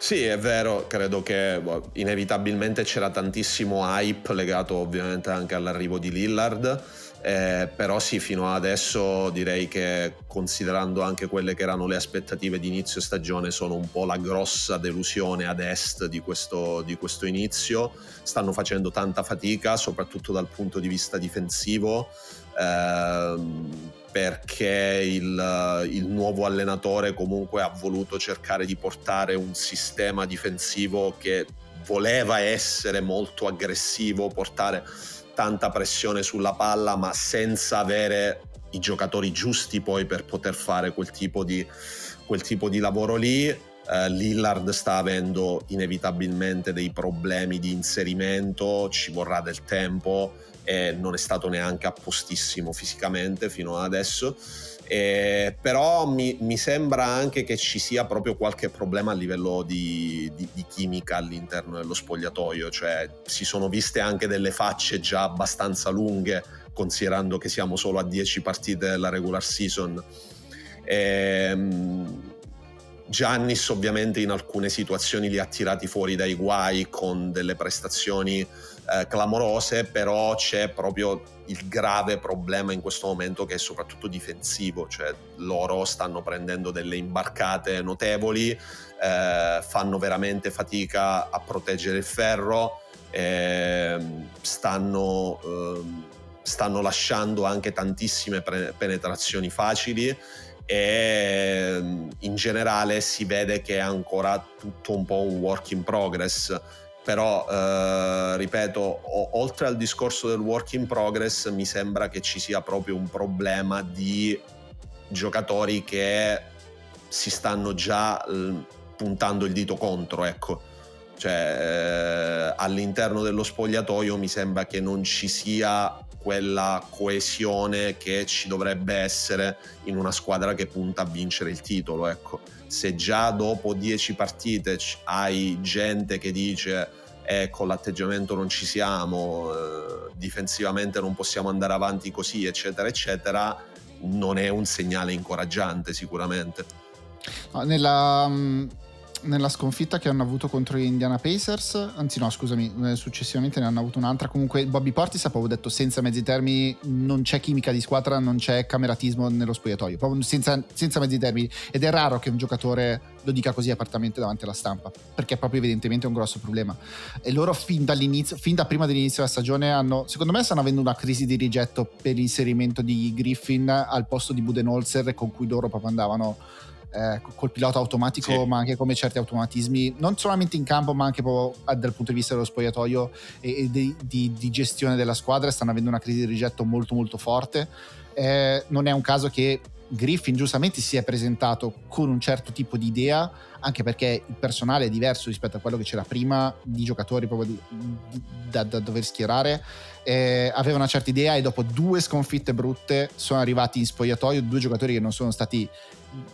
Sì, è vero, credo che boh, inevitabilmente c'era tantissimo hype legato ovviamente anche all'arrivo di Lillard, eh, però sì, fino adesso direi che considerando anche quelle che erano le aspettative di inizio stagione sono un po' la grossa delusione ad est di questo, di questo inizio, stanno facendo tanta fatica soprattutto dal punto di vista difensivo. Eh, perché il, il, nuovo allenatore comunque ha voluto cercare di portare un sistema difensivo che voleva essere molto aggressivo, portare tanta pressione sulla palla, ma senza avere i giocatori giusti poi per poter fare quel tipo di, quel tipo di lavoro lì. Uh, Lillard sta avendo inevitabilmente dei problemi di inserimento, ci vorrà del tempo e non è stato neanche appostissimo fisicamente fino ad adesso. Eh, però mi, mi, sembra anche che ci sia proprio qualche problema a livello di, di, di, chimica all'interno dello spogliatoio, cioè si sono viste anche delle facce già abbastanza lunghe, considerando che siamo solo a 10 partite della regular season. Ehm, Giannis ovviamente in alcune situazioni li ha tirati fuori dai guai con delle prestazioni eh, clamorose, però c'è proprio il grave problema in questo momento che è soprattutto difensivo, cioè loro stanno prendendo delle imbarcate notevoli, eh, fanno veramente fatica a proteggere il ferro, eh, stanno, ehm, stanno, lasciando anche tantissime pre- penetrazioni facili e ehm, in generale si vede che è ancora tutto un po' un work in progress però eh, ripeto, oltre al discorso del work in progress, mi sembra che ci sia proprio un problema di giocatori che si stanno già eh, puntando il dito contro, ecco. Cioè, eh, all'interno dello spogliatoio mi sembra che non ci sia quella coesione che ci dovrebbe essere in una squadra che punta a vincere il titolo, ecco se già dopo 10 partite hai gente che dice e con l'atteggiamento non ci siamo, eh, difensivamente non possiamo andare avanti così, eccetera, eccetera, non è un segnale incoraggiante sicuramente. Nella, mm, nella sconfitta che hanno avuto contro gli Indiana Pacers, anzi no scusami, eh, successivamente ne hanno avuto un'altra, comunque Bobby Portis ha proprio detto senza mezzi termini non c'è chimica di squadra, non c'è cameratismo nello spogliatoio, proprio senza, senza mezzi termini. Ed è raro che un giocatore lo dica così apertamente davanti alla stampa, perché è proprio evidentemente un grosso problema. E loro fin dall'inizio, fin da prima dell'inizio della stagione hanno, secondo me stanno avendo una crisi di rigetto per l'inserimento di Griffin al posto di Budenholzer con cui loro proprio andavano eh, col pilota automatico, sì. ma anche come certi automatismi, non solamente in campo, ma anche proprio dal punto di vista dello spogliatoio e, e di, di, di, gestione della squadra, stanno avendo una crisi di rigetto molto molto forte. Eh, non è un caso che Griffin giustamente si è presentato con un certo tipo di idea, anche perché il personale è diverso rispetto a quello che c'era prima, di giocatori proprio di, da, da, dover schierare. Eh, aveva una certa idea e dopo due sconfitte brutte sono arrivati in spogliatoio due giocatori che non sono stati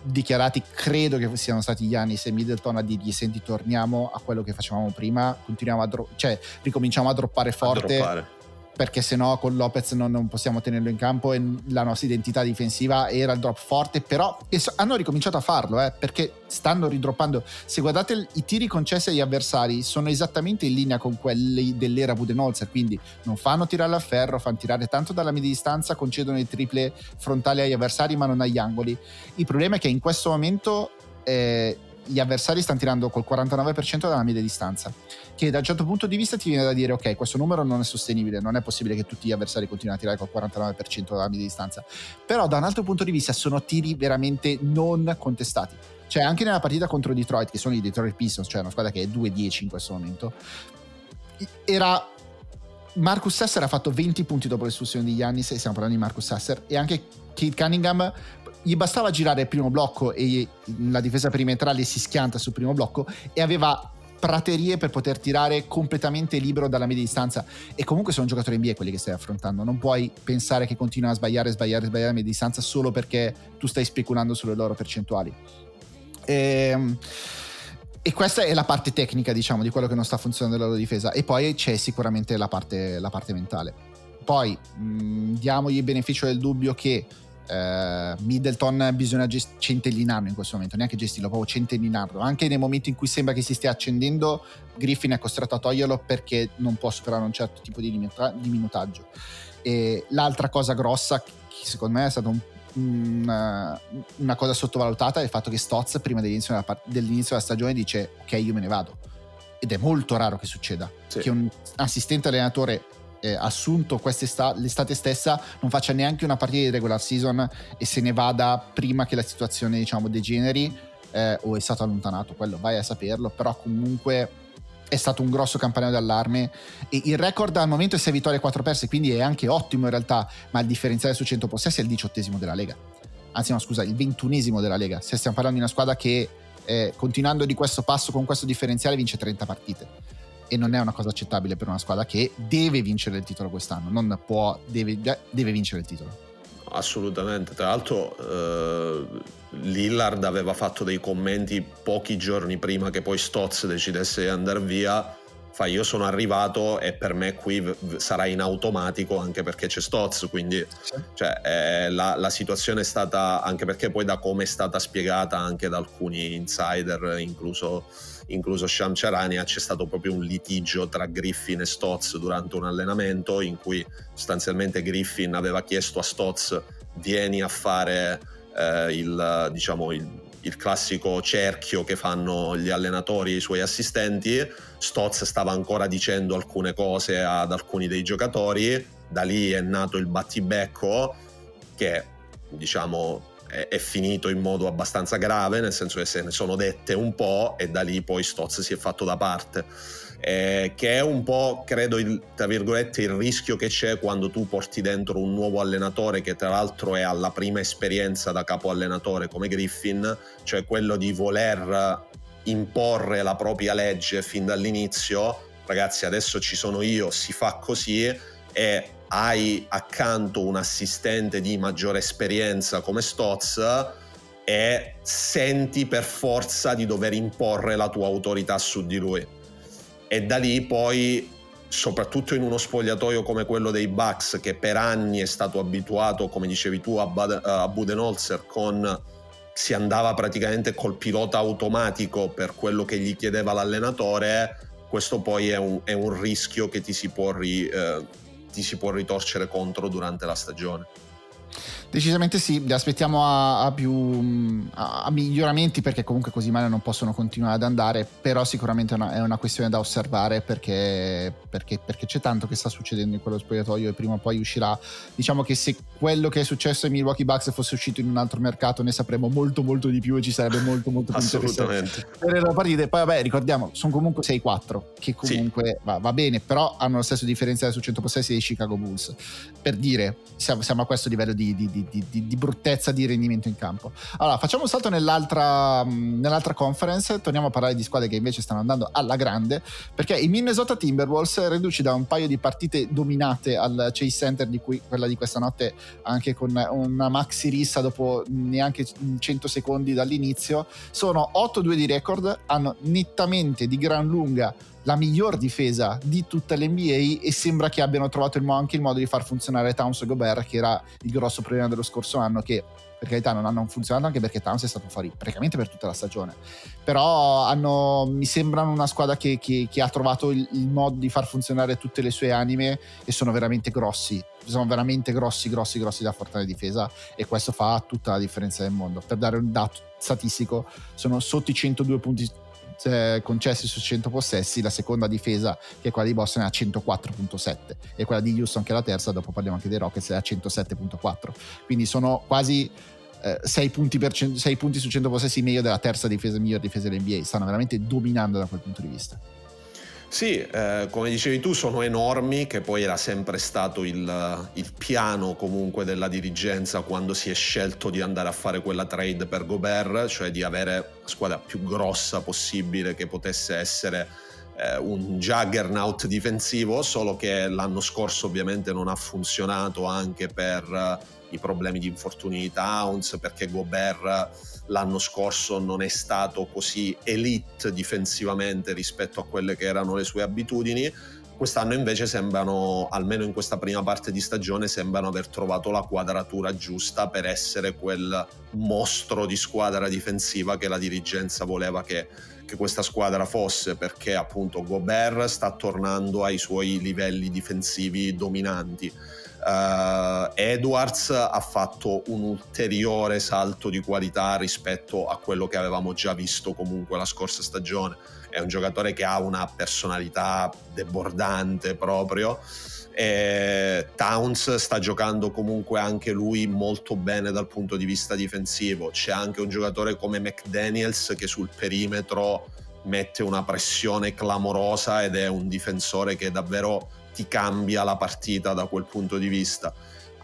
dichiarati, credo che siano stati Giannis e Middleton a dirgli senti torniamo a quello che facevamo prima, continuiamo a dro- cioè ricominciamo a droppare forte. A droppare perché se no con Lopez non, non, possiamo tenerlo in campo e la nostra identità difensiva era il drop forte, però hanno ricominciato a farlo, eh, perché stanno ridroppando. Se guardate i tiri concessi agli avversari sono esattamente in linea con quelli dell'era Budenholzer, quindi non fanno tirare a ferro, fanno tirare tanto dalla media distanza, concedono i triple frontali agli avversari ma non agli angoli. Il problema è che in questo momento... Eh, gli avversari stanno tirando col 49% dalla media distanza, che da un certo punto di vista ti viene da dire ok, questo numero non è sostenibile, non è possibile che tutti gli avversari continuino a tirare col 49% dalla media distanza, però da un altro punto di vista sono tiri veramente non contestati. Cioè anche nella partita contro Detroit, che sono i Detroit Pistons, cioè una squadra che è 2-10 in questo momento, era Marcus Sasser ha fatto 20 punti dopo l'espulsione di Giannis e stiamo parlando di Marcus Sasser e anche Kate Cunningham gli bastava girare il primo blocco e la difesa perimetrale si schianta sul primo blocco e aveva praterie per poter tirare completamente libero dalla media distanza. E comunque sono giocatori NBA quelli che stai affrontando. Non puoi pensare che continuano a sbagliare, sbagliare, sbagliare a media distanza solo perché tu stai speculando sulle loro percentuali. E, ehm, e questa è la parte tecnica diciamo di quello che non sta funzionando nella loro difesa. E poi c'è sicuramente la parte, la parte mentale. Poi mh, diamogli il beneficio del dubbio che Uh, Middleton bisogna gest- centellinarlo in questo momento, neanche gestirlo, proprio centellinarlo. Anche nei momenti in cui sembra che si stia accendendo, Griffin è costretto a toglierlo perché non può superare un certo tipo di, limita- di minutaggio. E l'altra cosa grossa, che secondo me è stata un, una, una, cosa sottovalutata, è il fatto che Stotz prima dell'inizio della, dell'inizio della stagione dice ok io me ne vado. Ed è molto raro che succeda, sì. che un assistente allenatore eh, assunto l'estate stessa non faccia neanche una partita di regular season e se ne vada prima che la situazione diciamo degeneri eh, o è stato allontanato, quello vai a saperlo, però comunque è stato un grosso campanello d'allarme e il record al momento è 6 vittorie e 4 perse, quindi è anche ottimo in realtà, ma il differenziale su 100 possessi è il diciottesimo della Lega. Anzi no, scusa, il ventunesimo della Lega. Se stiamo parlando di una squadra che eh, continuando di questo passo con questo differenziale vince 30 partite e non è una cosa accettabile per una squadra che deve vincere il titolo quest'anno, non può, deve, deve vincere il titolo. Assolutamente, tra l'altro eh, Lillard aveva fatto dei commenti pochi giorni prima che poi Stotz decidesse di andare via, fa io sono arrivato e per me qui sarà in automatico anche perché c'è Stotz, quindi sì. cioè, eh, la, la, situazione è stata, anche perché poi da come è stata spiegata anche da alcuni insider, incluso incluso Sham Charania, c'è stato proprio un litigio tra Griffin e Stotz durante un allenamento in cui sostanzialmente Griffin aveva chiesto a Stotz vieni a fare eh, il, diciamo, il, il classico cerchio che fanno gli allenatori e i suoi assistenti. Stotz stava ancora dicendo alcune cose ad alcuni dei giocatori, da lì è nato il battibecco che diciamo è, finito in modo abbastanza grave, nel senso che se ne sono dette un po' e da lì poi Stotz si è fatto da parte. Eh, che è un po', credo, il, tra virgolette, il rischio che c'è quando tu porti dentro un nuovo allenatore che tra l'altro è alla prima esperienza da capo allenatore come Griffin, cioè quello di voler imporre la propria legge fin dall'inizio, ragazzi adesso ci sono io, si fa così e hai accanto un assistente di maggiore esperienza come Stotz e senti per forza di dover imporre la tua autorità su di lui. e da lì poi soprattutto in uno spogliatoio come quello dei Bucks che per anni è stato abituato come dicevi tu a, Bud- a Budenholzer con si andava praticamente col pilota automatico per quello che gli chiedeva l'allenatore questo poi è un, è un rischio che ti si, può ri, eh, ti si può ritorcere contro durante la stagione Decisamente sì, li aspettiamo a, a più a, a, miglioramenti perché comunque così male non possono continuare ad andare, però sicuramente è una, è una questione da osservare perché, perché, perché, c'è tanto che sta succedendo in quello spogliatoio e prima o poi uscirà. Diciamo che se quello che è successo ai Milwaukee Bucks fosse uscito in un altro mercato ne sapremo molto molto di più e ci sarebbe molto molto più interessante per le partite. Poi vabbè ricordiamo, sono comunque 6-4 che comunque sì. va, va, bene, però hanno lo stesso differenziale su 100 possessi dei Chicago Bulls. Per dire, siamo, siamo a questo livello di, di, di di, di, bruttezza di rendimento in campo. Allora, facciamo un salto nell'altra, nell'altra, conference, torniamo a parlare di squadre che invece stanno andando alla grande, perché i Minnesota Timberwolves, riduci da un paio di partite dominate al Chase Center, di cui quella di questa notte anche con una maxi rissa dopo neanche 100 secondi dall'inizio, sono 8-2 di record, hanno nettamente di gran lunga la miglior difesa di tutta l'NBA e sembra che abbiano trovato il mo- anche il modo di far funzionare Towns e Gobert che era il grosso problema dello scorso anno che per carità non hanno funzionato anche perché Towns è stato fuori praticamente per tutta la stagione. Però hanno, mi sembrano una squadra che, che, che ha trovato il, il, modo di far funzionare tutte le sue anime e sono veramente grossi sono veramente grossi grossi grossi da forte difesa e questo fa tutta la differenza del mondo. Per dare un dato statistico sono sotto i 102 punti concessi su 100 possessi, la seconda difesa che è quella di Boston è a 104.7 e quella di Houston che è la terza, dopo parliamo anche dei Rockets, è a 107.4. Quindi sono quasi 6 eh, punti, c- 6 punti, su 100 possessi meglio della terza difesa, miglior difesa dell'NBA. Stanno veramente dominando da quel punto di vista. Sì, eh, come dicevi tu, sono enormi, che poi era sempre stato il, il, piano comunque della dirigenza quando si è scelto di andare a fare quella trade per Gobert, cioè di avere la squadra più grossa possibile che potesse essere eh, un juggernaut difensivo, solo che l'anno scorso ovviamente non ha funzionato anche per eh, i problemi di infortuni di Towns, perché Gobert l'anno scorso non è stato così elite difensivamente rispetto a quelle che erano le sue abitudini. Quest'anno invece sembrano, almeno in questa prima parte di stagione, sembrano aver trovato la quadratura giusta per essere quel mostro di squadra difensiva che la dirigenza voleva che, che questa squadra fosse, perché appunto Gobert sta tornando ai suoi livelli difensivi dominanti Uh, Edwards ha fatto un ulteriore salto di qualità rispetto a quello che avevamo già visto comunque la scorsa stagione. È un giocatore che ha una personalità debordante proprio. E Towns sta giocando comunque anche lui molto bene dal punto di vista difensivo. C'è anche un giocatore come McDaniels che sul perimetro mette una pressione clamorosa ed è un difensore che davvero ti cambia la partita da quel punto di vista.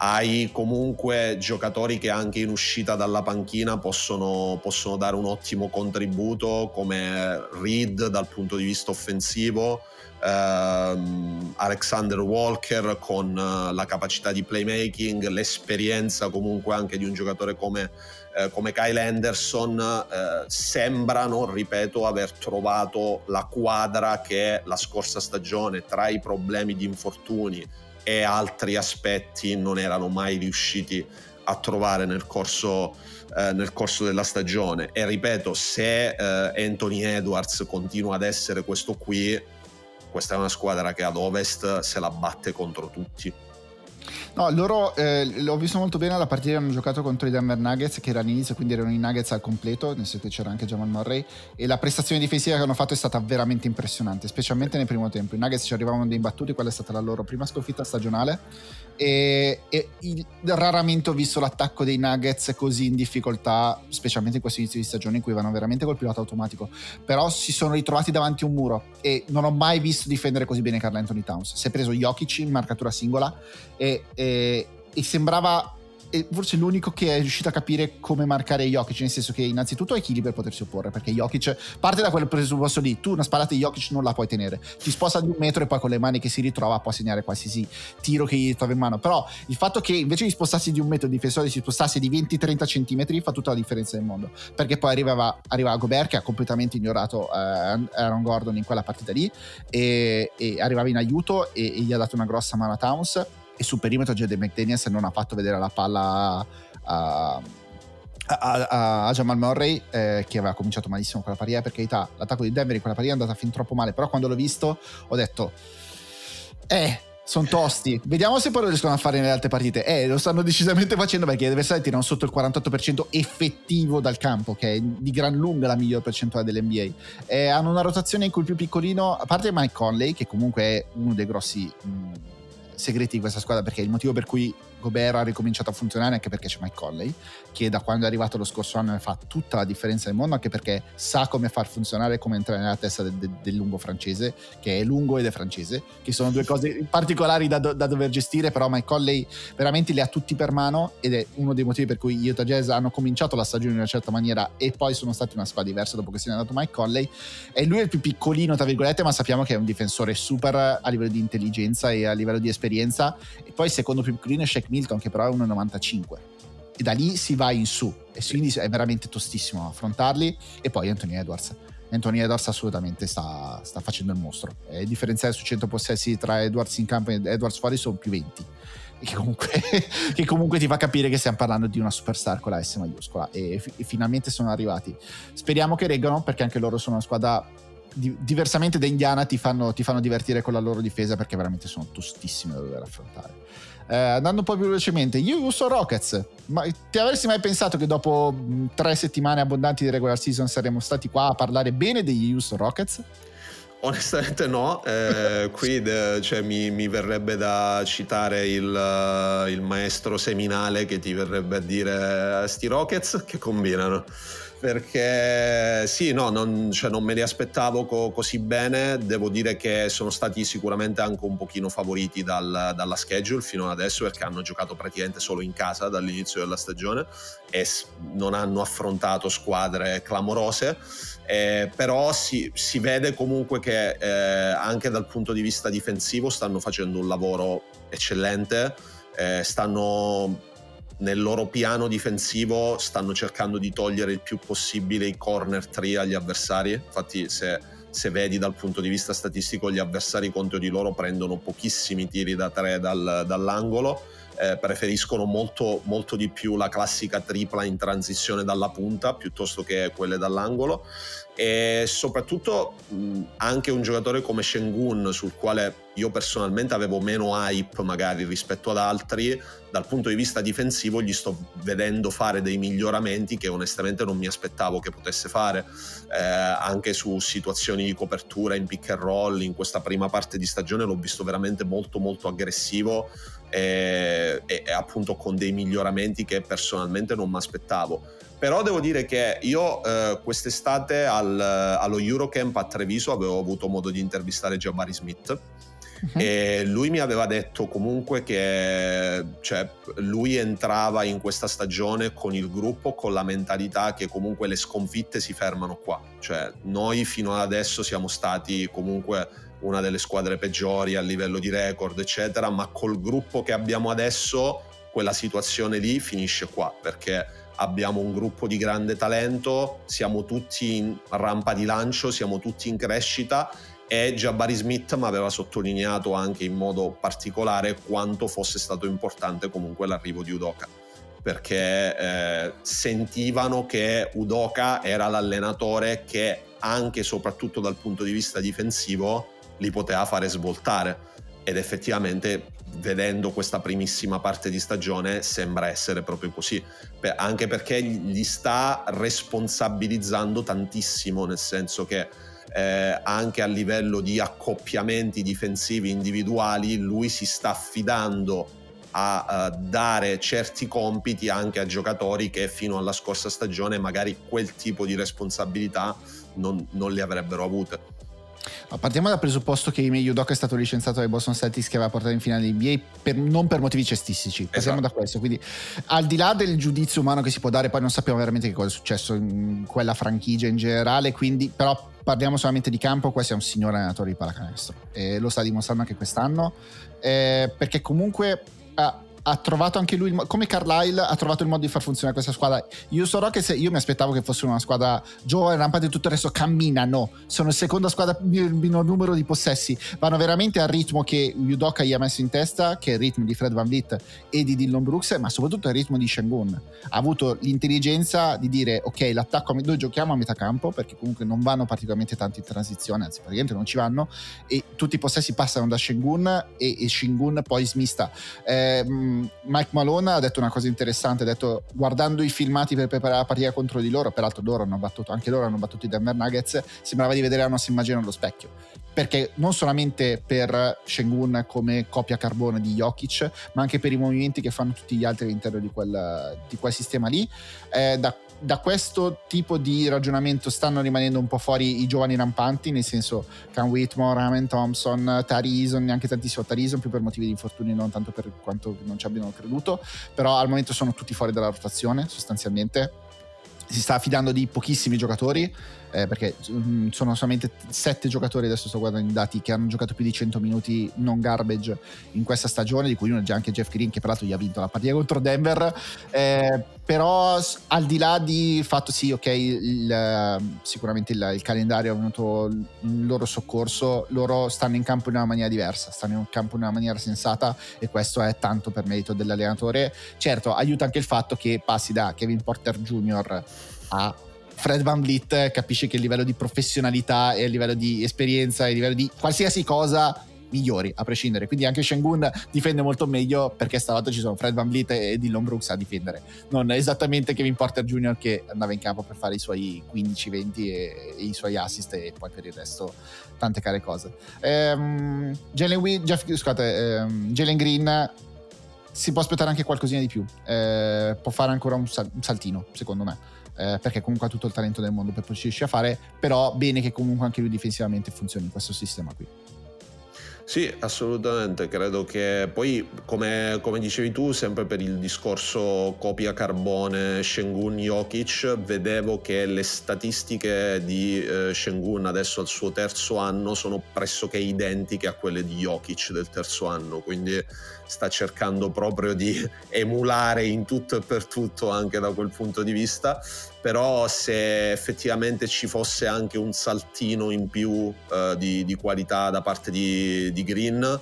Hai comunque giocatori che anche in uscita dalla panchina possono, possono dare un ottimo contributo come Reed dal punto di vista offensivo, ehm, Alexander Walker con eh, la capacità di playmaking, l'esperienza comunque anche di un giocatore come, eh, come Kyle Anderson, eh, sembrano, ripeto, aver trovato la quadra che la scorsa stagione tra i problemi di infortuni e altri aspetti non erano mai riusciti a trovare nel corso, eh, nel corso della stagione. E ripeto, se eh, Anthony Edwards continua ad essere questo qui, questa è una squadra che ad ovest se la batte contro tutti. No, loro eh, l'ho visto molto bene alla partita hanno giocato contro i Denver Nuggets che era all'inizio, quindi erano i Nuggets al completo, nel senso che c'era anche Jamal Murray e la prestazione difensiva che hanno fatto è stata veramente impressionante, specialmente nel primo tempo. I Nuggets ci arrivavano dei battuti, quella è stata la loro prima sconfitta stagionale e, e il, raramente ho visto l'attacco dei Nuggets così in difficoltà, specialmente in questo inizio di stagione in cui vanno veramente col pilota automatico. Però si sono ritrovati davanti a un muro e non ho mai visto difendere così bene Carl Anthony Towns. Si è preso Jokic in marcatura singola e, e, e sembrava è forse l'unico che è riuscito a capire come marcare Jokic, nel senso che innanzitutto è chi per potersi opporre, perché Jokic parte da quel presupposto lì, tu una spallata di Jokic non la puoi tenere, ti sposta di un metro e poi con le mani che si ritrova può segnare qualsiasi tiro che gli trova in mano, però il fatto che invece di spostarsi di un metro il difensore si spostasse di 20-30 cm fa tutta la differenza del mondo, perché poi arrivava, arrivava Gobert che ha completamente ignorato eh, Aaron Gordon in quella partita lì e, e arrivava in aiuto e, e gli ha dato una grossa mano a Towns e sul perimetro Jaden McDaniels non ha fatto vedere la palla a, a, a Jamal Murray eh, che aveva cominciato malissimo quella paria per carità l'attacco di Denver in quella paria è andata fin troppo male però quando l'ho visto ho detto eh sono tosti. Vediamo se poi lo riescono a fare nelle altre partite. Eh, lo stanno decisamente facendo perché gli avversari tirano sotto il 48% effettivo dal campo, che è di gran lunga la miglior percentuale dell'NBA. Eh, hanno una rotazione in cui il più piccolino, a parte Mike Conley, che comunque è uno dei grossi mh, segreti di questa squadra, perché è il motivo per cui Gobert ha ricominciato a funzionare anche perché c'è Mike Conley, che da quando è arrivato lo scorso anno fa tutta la differenza del mondo, anche perché sa come far funzionare, come entrare nella testa del, del lungo francese, che è lungo ed è francese, che sono due cose particolari da, da, dover gestire, però Mike Conley veramente li ha tutti per mano ed è uno dei motivi per cui Utah Jazz hanno cominciato la stagione in una certa maniera e poi sono stati una squadra diversa dopo che se ne è andato Mike Conley. E lui è il più piccolino, tra virgolette, ma sappiamo che è un difensore super a livello di intelligenza e a livello di esperienza. E poi il secondo più piccolino è Shaq Milton, che però è 1,95 e da lì si va in su. E quindi è veramente tostissimo affrontarli. E poi Anthony Edwards. Anthony Edwards assolutamente sta, sta facendo il mostro. E il differenziale su 100 possessi tra Edwards in campo e Edwards fuori sono più 20 che comunque, che comunque ti fa capire che stiamo parlando di una superstar con la S maiuscola. E, f- e finalmente sono arrivati. Speriamo che reggano perché anche loro sono una squadra di- diversamente da Indiana ti fanno, ti fanno divertire con la loro difesa perché veramente sono tostissime da dover affrontare eh, andando un po' più velocemente, io uso Rockets. Ma ti avresti mai pensato che dopo tre settimane abbondanti di regular season saremmo stati qua a parlare bene degli Houston Rockets? Onestamente no, eh, qui de, cioè, mi, mi, verrebbe da citare il, uh, il, maestro seminale che ti verrebbe a dire sti Rockets che combinano perché sì, no, non, cioè, non me li aspettavo co- così bene, devo dire che sono stati sicuramente anche un pochino favoriti dal, dalla schedule fino ad adesso perché hanno giocato praticamente solo in casa dall'inizio della stagione e non hanno affrontato squadre clamorose, eh, però si, si, vede comunque che eh, anche dal punto di vista difensivo stanno facendo un lavoro eccellente, eh, stanno nel loro piano difensivo stanno cercando di togliere il più possibile i corner 3 agli avversari. Infatti, se, se, vedi dal punto di vista statistico, gli avversari contro di loro prendono pochissimi tiri da 3 dal, dall'angolo. Eh, preferiscono molto, molto di più la classica tripla in transizione dalla punta piuttosto che quelle dall'angolo. E soprattutto mh, anche un giocatore come Shengun sul quale io personalmente avevo meno hype magari rispetto ad altri dal punto di vista difensivo gli sto vedendo fare dei miglioramenti che onestamente non mi aspettavo che potesse fare. Eh, anche su situazioni di copertura in pick and roll in questa prima parte di stagione l'ho visto veramente molto molto aggressivo e, e, e appunto con dei miglioramenti che personalmente non mi aspettavo però devo dire che io eh, quest'estate al, allo Eurocamp a Treviso avevo avuto modo di intervistare Jabari Smith uh-huh. e lui mi aveva detto comunque che cioè, lui entrava in questa stagione con il gruppo con la mentalità che comunque le sconfitte si fermano qua. Cioè noi fino ad adesso siamo stati comunque una delle squadre peggiori a livello di record, eccetera, ma col gruppo che abbiamo adesso quella situazione lì finisce qua perché abbiamo un gruppo di grande talento, siamo tutti in rampa di lancio, siamo tutti in crescita e Jabari Smith mi aveva sottolineato anche in modo particolare quanto fosse stato importante comunque l'arrivo di Udoka perché eh, sentivano che Udoka era l'allenatore che anche e soprattutto dal punto di vista difensivo li poteva fare svoltare ed effettivamente vedendo questa primissima parte di stagione sembra essere proprio così, anche perché gli sta responsabilizzando tantissimo, nel senso che eh, anche a livello di accoppiamenti difensivi individuali lui si sta affidando a, a dare certi compiti anche a giocatori che fino alla scorsa stagione magari quel tipo di responsabilità non, non le avrebbero avute. Partiamo dal presupposto che Ime Udoka è stato licenziato dai Boston Celtics che aveva portato in finale NBA per, non per motivi cestistici. Partiamo esatto. da questo. Quindi, al di là del giudizio umano che si può dare, poi non sappiamo veramente che cosa è successo in quella franchigia in generale. Quindi, però, parliamo solamente di campo. Questo è un signore allenatore di pallacanestro e lo sta dimostrando anche quest'anno. Eh, perché comunque. Uh, ha trovato anche lui, come Carlisle, ha trovato il modo di far funzionare questa squadra. Io so che se io mi aspettavo che fosse una squadra giovane, rampante e tutto il resto, camminano. Sono la seconda squadra il minor numero di possessi. Vanno veramente al ritmo che Udoka gli ha messo in testa, che è il ritmo di Fred Van Vliet e di Dillon Brooks, ma soprattutto il ritmo di Shengun. Ha avuto l'intelligenza di dire, ok, l'attacco, noi giochiamo a metà campo, perché comunque non vanno particolarmente tanto in transizione, anzi praticamente non ci vanno, e tutti i possessi passano da Shengun e, e Shingun poi smista. Eh, Mike Malone ha detto una cosa interessante, ha detto guardando i filmati per preparare la partita contro di loro, peraltro loro hanno battuto, anche loro hanno battuto i Denver Nuggets, sembrava di vedere la nostra immagine allo specchio. Perché non solamente per Shengun come copia carbone di Jokic, ma anche per i movimenti che fanno tutti gli altri all'interno di quel, di quel sistema lì. Eh, da da questo tipo di ragionamento stanno rimanendo un po' fuori i giovani rampanti, nel senso Can Whitmore, Ramen Thompson, Tarison, neanche tantissimo Tarison, più per motivi di infortuni, non tanto per quanto non ci abbiano creduto, però al momento sono tutti fuori dalla rotazione sostanzialmente. Si sta affidando di pochissimi giocatori eh, perché mh, sono solamente sette giocatori, adesso sto guardando i dati, che hanno giocato più di 100 minuti non garbage in questa stagione, di cui uno è già anche Jeff Green, che peraltro gli ha vinto la partita contro Denver. Eh, però al di là di fatto sì, ok, il, sicuramente il, il, calendario è venuto in loro soccorso, loro stanno in campo in una maniera diversa, stanno in campo in una maniera sensata e questo è tanto per merito dell'allenatore. Certo, aiuta anche il fatto che passi da Kevin Porter Jr. a Fred Van Vliet capisce che il livello di professionalità e il livello di esperienza e il livello di qualsiasi cosa migliori a prescindere. Quindi anche Shengun difende molto meglio perché stavolta ci sono Fred Van Vliet e Dillon Brooks a difendere. Non esattamente Kevin Porter Jr. che andava in campo per fare i suoi 15-20 e, e, i suoi assist e poi per il resto tante care cose. Ehm, Jalen, Jeff, scusate, ehm, Jalen Green si può aspettare anche qualcosina di più. Eh, può fare ancora un, sal- un saltino, secondo me eh, perché comunque ha tutto il talento del mondo per riuscire a fare, però bene che comunque anche lui difensivamente funzioni in questo sistema qui. Sì, assolutamente, credo che poi come, come, dicevi tu, sempre per il discorso copia carbone Shengun Jokic, vedevo che le statistiche di eh, Shengun adesso al suo terzo anno sono pressoché identiche a quelle di Jokic del terzo anno, quindi sta cercando proprio di emulare in tutto e per tutto anche da quel punto di vista, però se effettivamente ci fosse anche un saltino in più eh, di, di, qualità da parte di, di, Green,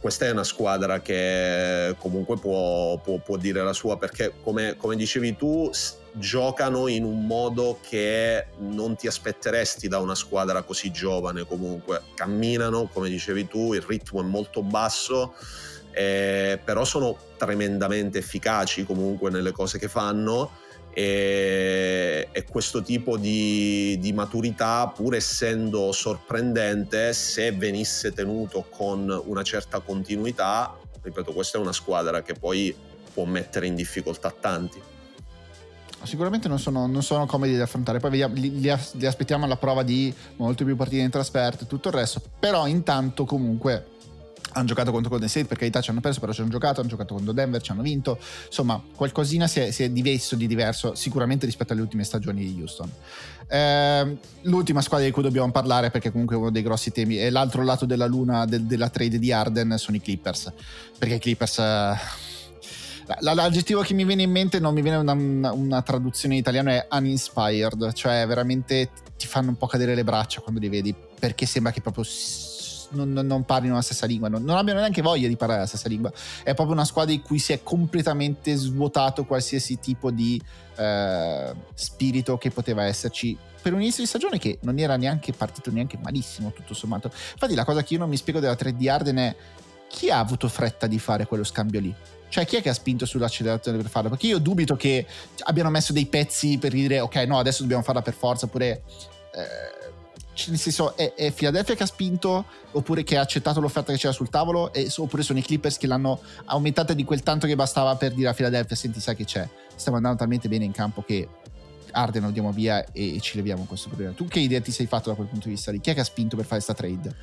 questa è una squadra che comunque può, può, può dire la sua perché come, come dicevi tu giocano in un modo che non ti aspetteresti da una squadra così giovane comunque. Camminano come dicevi tu il ritmo è molto basso eh, però sono tremendamente efficaci comunque nelle cose che fanno e, e questo tipo di, di, maturità pur essendo sorprendente se venisse tenuto con una certa continuità ripeto questa è una squadra che poi può mettere in difficoltà tanti. Sicuramente non sono, non sono comodi da affrontare, poi vediamo, li, li, li aspettiamo alla prova di molte più partite in trasferta e tutto il resto, però intanto comunque hanno giocato contro Golden State, per carità ci hanno perso, però ci hanno giocato, hanno giocato contro Denver, ci hanno vinto, insomma qualcosina si è, si è dimesso di diverso sicuramente rispetto alle ultime stagioni di Houston. Eh, l'ultima squadra di cui dobbiamo parlare, perché comunque è uno dei grossi temi, è l'altro lato della luna del, della trade di Arden, sono i Clippers, perché i Clippers... Eh, l'aggettivo che mi viene in mente non mi viene una, una, una, traduzione in italiano è uninspired, cioè veramente ti fanno un po' cadere le braccia quando li vedi, perché sembra che proprio non, non, parlino la stessa lingua, non, non, abbiano neanche voglia di parlare la stessa lingua. È proprio una squadra in cui si è completamente svuotato qualsiasi tipo di eh, spirito che poteva esserci per un inizio di stagione che non era neanche partito neanche malissimo, tutto sommato. Infatti, la cosa che io non mi spiego della 3D Arden è chi ha avuto fretta di fare quello scambio lì? Cioè, chi è che ha spinto sull'acceleratore per farlo? Perché io dubito che abbiano messo dei pezzi per dire, ok, no, adesso dobbiamo farla per forza, oppure. Eh, nel senso è, è, Philadelphia che ha spinto oppure che ha accettato l'offerta che c'era sul tavolo e, oppure sono i Clippers che l'hanno aumentata di quel tanto che bastava per dire a Philadelphia senti sai che c'è stiamo andando talmente bene in campo che Arden lo diamo via e, e, ci leviamo questo problema. Tu che idea ti sei fatto da quel punto di vista lì? Chi è che ha spinto per fare questa trade?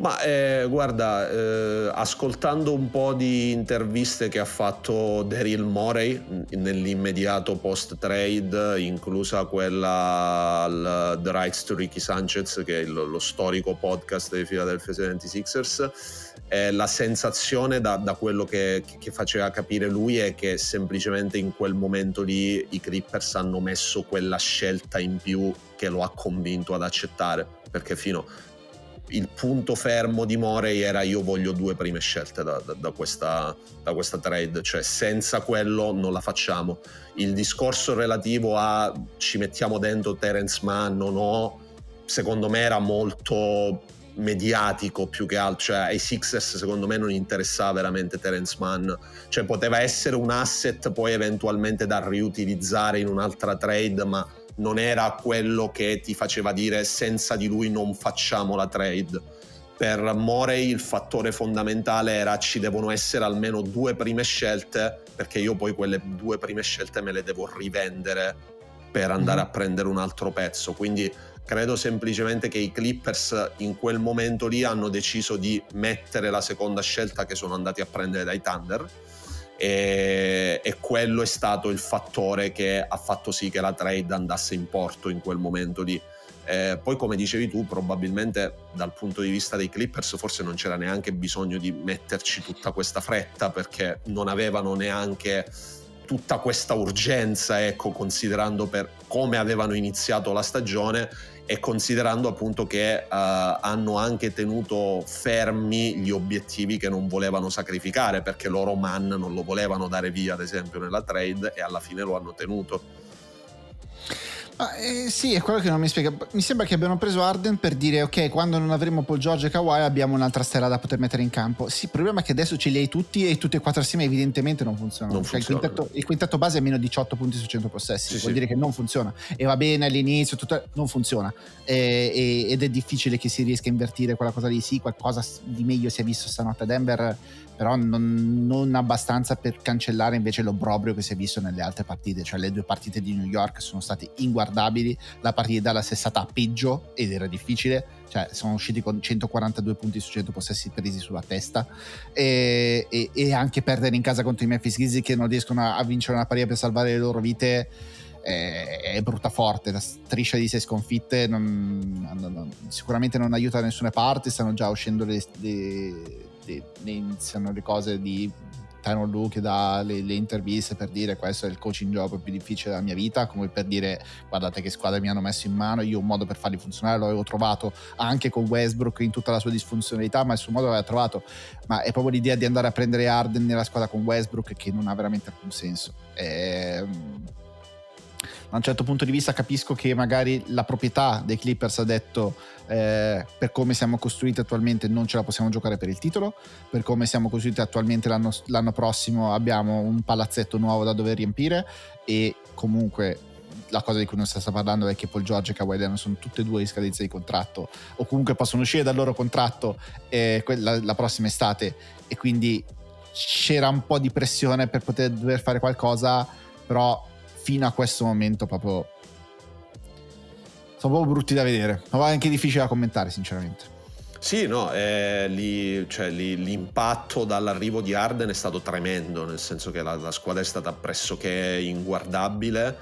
Ma eh, guarda, eh, ascoltando un po' di interviste che ha fatto Daryl Morey nell'immediato post trade, inclusa quella al The Rights to Ricky Sanchez, che è il, lo storico podcast dei Philadelphia 76ers, eh, la sensazione da, da quello che, che, faceva capire lui è che semplicemente in quel momento lì i Clippers hanno messo quella scelta in più che lo ha convinto ad accettare, perché fino il punto fermo di Morey era io voglio due prime scelte da, da, da, questa, da, questa, trade, cioè senza quello non la facciamo. Il discorso relativo a ci mettiamo dentro Terence Mann o no, secondo me era molto mediatico più che altro, cioè ai Sixers secondo me non interessava veramente Terence Mann, cioè poteva essere un asset poi eventualmente da riutilizzare in un'altra trade, ma non era quello che ti faceva dire senza di lui non facciamo la trade. Per Morey il fattore fondamentale era ci devono essere almeno due prime scelte perché io poi quelle due prime scelte me le devo rivendere per andare mm. a prendere un altro pezzo. Quindi credo semplicemente che i Clippers in quel momento lì hanno deciso di mettere la seconda scelta che sono andati a prendere dai Thunder e, e, quello è stato il fattore che ha fatto sì che la trade andasse in porto in quel momento lì. Eh, poi come dicevi tu probabilmente dal punto di vista dei Clippers forse non c'era neanche bisogno di metterci tutta questa fretta perché non avevano neanche tutta questa urgenza, ecco, considerando per come avevano iniziato la stagione e considerando appunto che uh, hanno anche tenuto fermi gli obiettivi che non volevano sacrificare perché loro man non lo volevano dare via ad esempio nella trade e alla fine lo hanno tenuto Ah, eh, sì, è quello che non mi spiega. Mi sembra che abbiano preso Arden per dire ok, quando non avremo Paul George e Kawhi abbiamo un'altra stella da poter mettere in campo. Sì, il problema è che adesso ce li hai tutti e tutti e quattro assieme evidentemente non funzionano. Non cioè, funziona. il, quintetto, il, quintetto, base è meno 18 punti su 100 possessi, sì, vuol sì. dire che non funziona. E va bene all'inizio, tutto, non funziona. E, e, ed è difficile che si riesca a invertire quella cosa lì. Sì, qualcosa di meglio si è visto stanotte a Denver però non, non, abbastanza per cancellare invece l'obbrobrio che si è visto nelle altre partite, cioè le due partite di New York sono state inguardabili, la partita Dallas è stata peggio ed era difficile, cioè sono usciti con 142 punti su 100 possessi presi sulla testa e, e, e anche perdere in casa contro i Memphis Grizzlies che non riescono a, a vincere una partita per salvare le loro vite è, brutta forte, la striscia di sei sconfitte non, non, sicuramente non aiuta da nessuna parte, stanno già uscendo le, le iniziano le cose di Tyron Lu che dà le, le, interviste per dire questo è il coaching job più difficile della mia vita, come per dire guardate che squadra mi hanno messo in mano, io un modo per farli funzionare lo avevo trovato anche con Westbrook in tutta la sua disfunzionalità, ma il suo modo l'aveva trovato, ma è proprio l'idea di andare a prendere Arden nella squadra con Westbrook che non ha veramente alcun senso. Ehm, da un certo punto di vista capisco che magari la proprietà dei Clippers ha detto eh, per come siamo costruiti attualmente non ce la possiamo giocare per il titolo, per come siamo costruiti attualmente l'anno, l'anno prossimo abbiamo un palazzetto nuovo da dover riempire e comunque la cosa di cui non si sta parlando è che Paul George e Kawhi Leonard sono tutte e due in scadenza di contratto o comunque possono uscire dal loro contratto eh, la, la prossima estate e quindi c'era un po' di pressione per poter dover fare qualcosa però fino a questo momento proprio sono proprio brutti da vedere, ma anche difficile da commentare sinceramente. Sì, no, eh, lì, cioè, lì, l'impatto dall'arrivo di Arden è stato tremendo, nel senso che la, la squadra è stata pressoché inguardabile.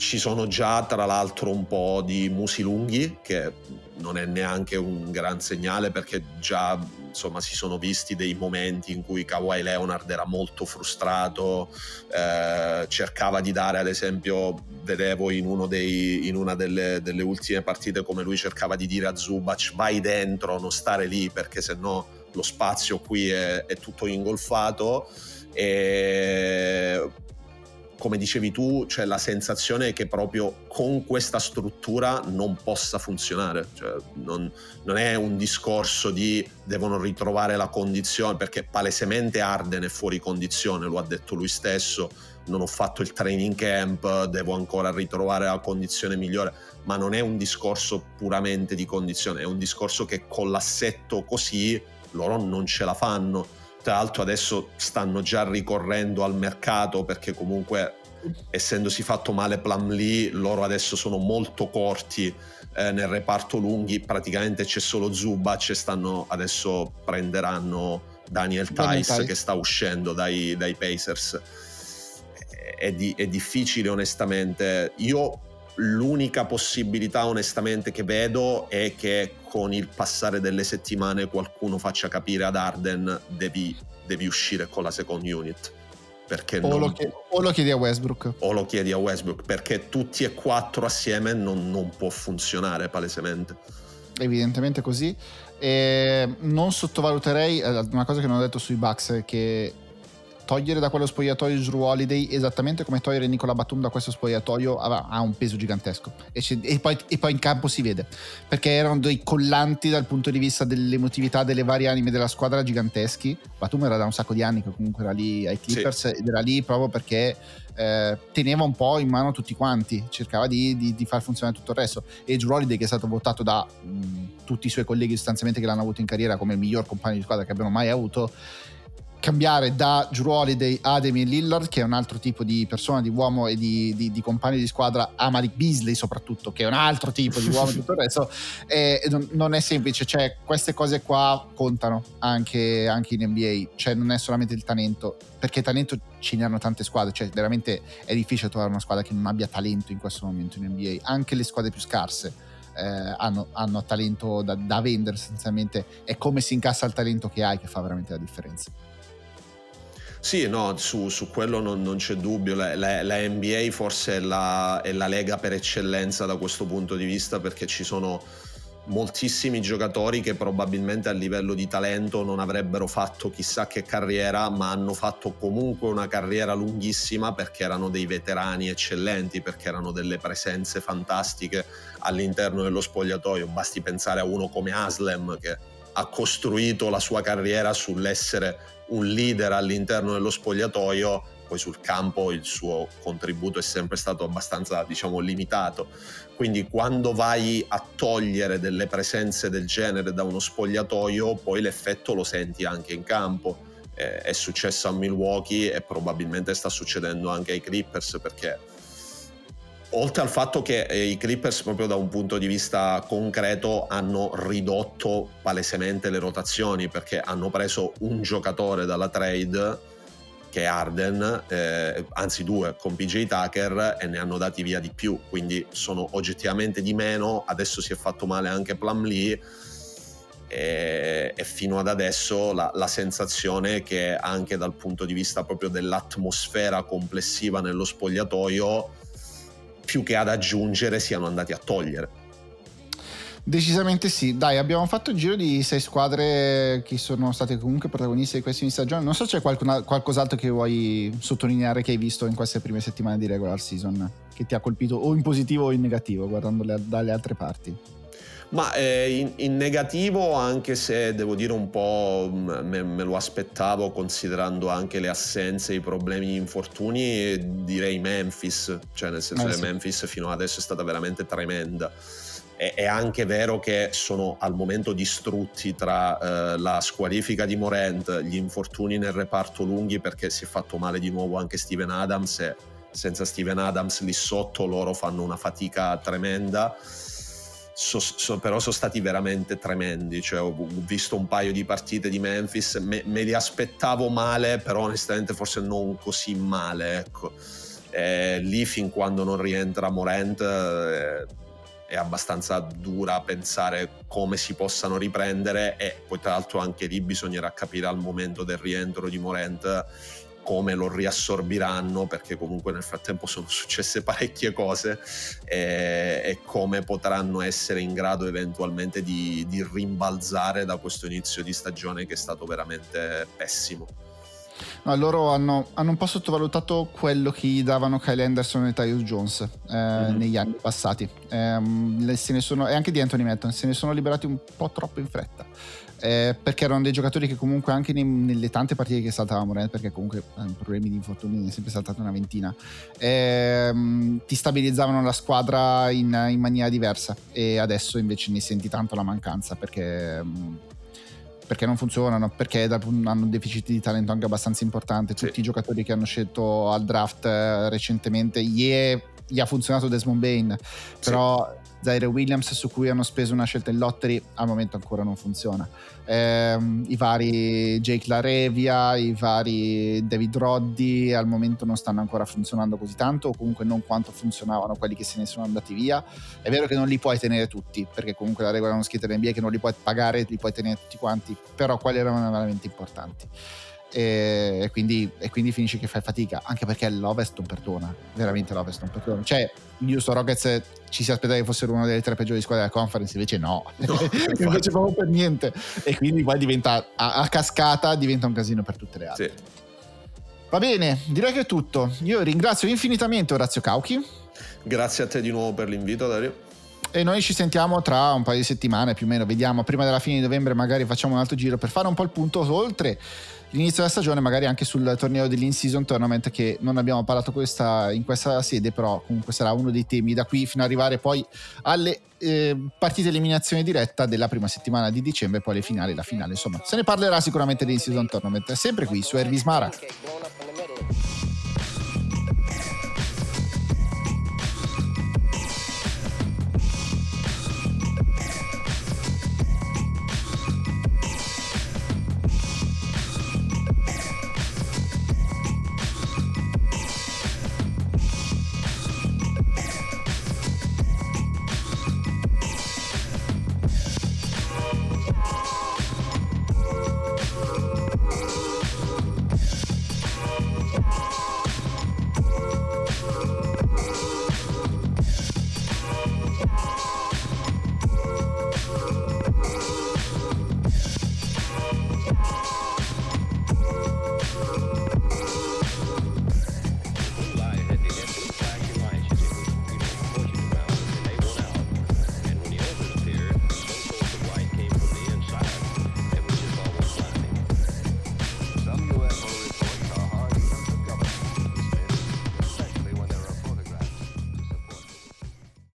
Ci sono già tra l'altro un po' di musi lunghi, che non è neanche un gran segnale perché già insomma si sono visti dei momenti in cui Kawhi Leonard era molto frustrato, eh, cercava di dare ad esempio, vedevo in, dei, in una delle, delle, ultime partite come lui cercava di dire a Zubac vai dentro, non stare lì perché sennò lo spazio qui è, è tutto ingolfato e come dicevi tu, c'è la sensazione che proprio con questa struttura non possa funzionare. Cioè, non, non, è un discorso di devono ritrovare la condizione, perché palesemente Arden è fuori condizione, lo ha detto lui stesso. Non ho fatto il training camp, devo ancora ritrovare la condizione migliore, ma non è un discorso puramente di condizione, è un discorso che con l'assetto così loro non ce la fanno tra l'altro adesso stanno già ricorrendo al mercato perché comunque essendosi fatto male Plumlee, loro adesso sono molto corti eh, nel reparto lunghi, praticamente c'è solo Zubac e stanno adesso prenderanno Daniel Tice che sta uscendo dai, dai Pacers. È, di, è difficile onestamente. Io l'unica possibilità onestamente che vedo è che con il passare delle settimane qualcuno faccia capire ad Arden devi, devi uscire con la second unit. Perché o, non, lo chiedi, o, lo chiedi, a Westbrook. O lo chiedi a Westbrook perché tutti e quattro assieme non, non può funzionare palesemente. Evidentemente così. E non sottovaluterei eh, una cosa che non ho detto sui Bucks che togliere da quello spogliatoio Drew Holiday esattamente come togliere Nicola Batum da questo spogliatoio ha, un peso gigantesco. E, e, poi, e, poi, in campo si vede perché erano dei collanti dal punto di vista dell'emotività delle varie anime della squadra giganteschi. Batum era da un sacco di anni che comunque era lì ai Clippers sì. ed era lì proprio perché eh, teneva un po' in mano tutti quanti cercava di, di, di, far funzionare tutto il resto. E Drew Holiday che è stato votato da mh, tutti i suoi colleghi sostanzialmente che l'hanno avuto in carriera come il miglior compagno di squadra che abbiano mai avuto cambiare da Drew Holiday a Damian Lillard che è un altro tipo di persona, di uomo e di, di, di compagno di squadra a Malik Beasley soprattutto che è un altro tipo di uomo e tutto il resto e non, non, è semplice, cioè queste cose qua contano anche, anche, in NBA cioè non è solamente il talento perché talento ce ne hanno tante squadre cioè veramente è difficile trovare una squadra che non abbia talento in questo momento in NBA anche le squadre più scarse eh, hanno, hanno, talento da, da vendere essenzialmente è come si incassa il talento che hai che fa veramente la differenza sì, no, su, su quello non, non, c'è dubbio. La, la, la NBA forse è la, è la, lega per eccellenza da questo punto di vista perché ci sono moltissimi giocatori che probabilmente a livello di talento non avrebbero fatto chissà che carriera, ma hanno fatto comunque una carriera lunghissima perché erano dei veterani eccellenti, perché erano delle presenze fantastiche all'interno dello spogliatoio. Basti pensare a uno come Aslem che ha costruito la sua carriera sull'essere un leader all'interno dello spogliatoio, poi sul campo il suo contributo è sempre stato abbastanza diciamo limitato. Quindi quando vai a togliere delle presenze del genere da uno spogliatoio, poi l'effetto lo senti anche in campo. È successo a Milwaukee e probabilmente sta succedendo anche ai Clippers perché oltre al fatto che eh, i Clippers proprio da un punto di vista concreto hanno ridotto palesemente le rotazioni perché hanno preso un giocatore dalla trade che è Arden, eh, anzi due con PJ Tucker e ne hanno dati via di più, quindi sono oggettivamente di meno, adesso si è fatto male anche Plumlee e, e fino ad adesso la, la sensazione che anche dal punto di vista proprio dell'atmosfera complessiva nello spogliatoio più che ad aggiungere siano andati a togliere. Decisamente sì, dai abbiamo fatto il giro di sei squadre che sono state comunque protagoniste di questa stagione, non so se c'è qualcuna, qualcos'altro che vuoi sottolineare che hai visto in queste prime settimane di regular season che ti ha colpito o in positivo o in negativo guardando le, dalle altre parti. Ma eh, in, in, negativo, anche se devo dire un po' me, me, lo aspettavo considerando anche le assenze, i problemi, gli infortuni, direi Memphis, cioè nel senso eh, che sì. Memphis fino ad adesso è stata veramente tremenda. E, è anche vero che sono al momento distrutti tra eh, la squalifica di Morant, gli infortuni nel reparto lunghi perché si è fatto male di nuovo anche Steven Adams e senza Steven Adams lì sotto loro fanno una fatica tremenda so, so, però sono stati veramente tremendi. Cioè, ho, visto un paio di partite di Memphis, me, me li aspettavo male, però onestamente forse non così male. Ecco. Eh, lì fin quando non rientra Morant eh, è abbastanza dura pensare come si possano riprendere e poi tra l'altro anche lì bisognerà capire al momento del rientro di Morant come lo riassorbiranno perché comunque nel frattempo sono successe parecchie cose e, e come potranno essere in grado eventualmente di, di, rimbalzare da questo inizio di stagione che è stato veramente pessimo. No, loro hanno, hanno, un po' sottovalutato quello che gli davano Kyle Anderson e Tyus Jones eh, mm-hmm. negli anni passati eh, sono, e anche di Anthony Melton se ne sono liberati un po' troppo in fretta eh, perché erano dei giocatori che comunque anche nei, nelle tante partite che saltavamo, eh, perché comunque hanno problemi di infortuni, ne è sempre saltato una ventina, ehm, ti stabilizzavano la squadra in, in, maniera diversa e adesso invece ne senti tanto la mancanza perché... Mh, mm, perché non funzionano, perché hanno un deficit di talento anche abbastanza importante. Tutti sì. i giocatori che hanno scelto al draft eh, recentemente, gli, gli, ha funzionato Desmond Bain, però. Zaire Williams su cui hanno speso una scelta in lottery al momento ancora non funziona. Eh, I vari Jake Larevia, i vari David Roddy al momento non stanno ancora funzionando così tanto o comunque non quanto funzionavano quelli che se ne sono andati via. È vero che non li puoi tenere tutti perché comunque la regola non scritta NBA che non li puoi pagare, li puoi tenere tutti quanti, però quelli erano veramente importanti e, quindi, e quindi finisci che fai fatica anche perché l'Ovest non perdona veramente l'Ovest non perdona. Cioè gli Houston Rockets ci si aspettava che fossero una delle tre peggiori squadre della conference invece no, no invece proprio per niente. E quindi poi diventa a, a, cascata diventa un casino per tutte le altre. Sì. va bene direi che è tutto. Io ringrazio infinitamente Orazio Cauchi. Grazie a te di nuovo per l'invito Dario. E noi ci sentiamo tra un paio di settimane più o meno, vediamo prima della fine di novembre magari facciamo un altro giro per fare un po' il punto oltre l'inizio della stagione, magari anche sul torneo dell'in-season tournament che non abbiamo parlato questa, in questa sede, però comunque sarà uno dei temi da qui fino ad arrivare poi alle eh, partite eliminazione diretta della prima settimana di dicembre, poi le finali, la finale, insomma, se ne parlerà sicuramente dell'in-season tournament, sempre qui su Ervis Mara.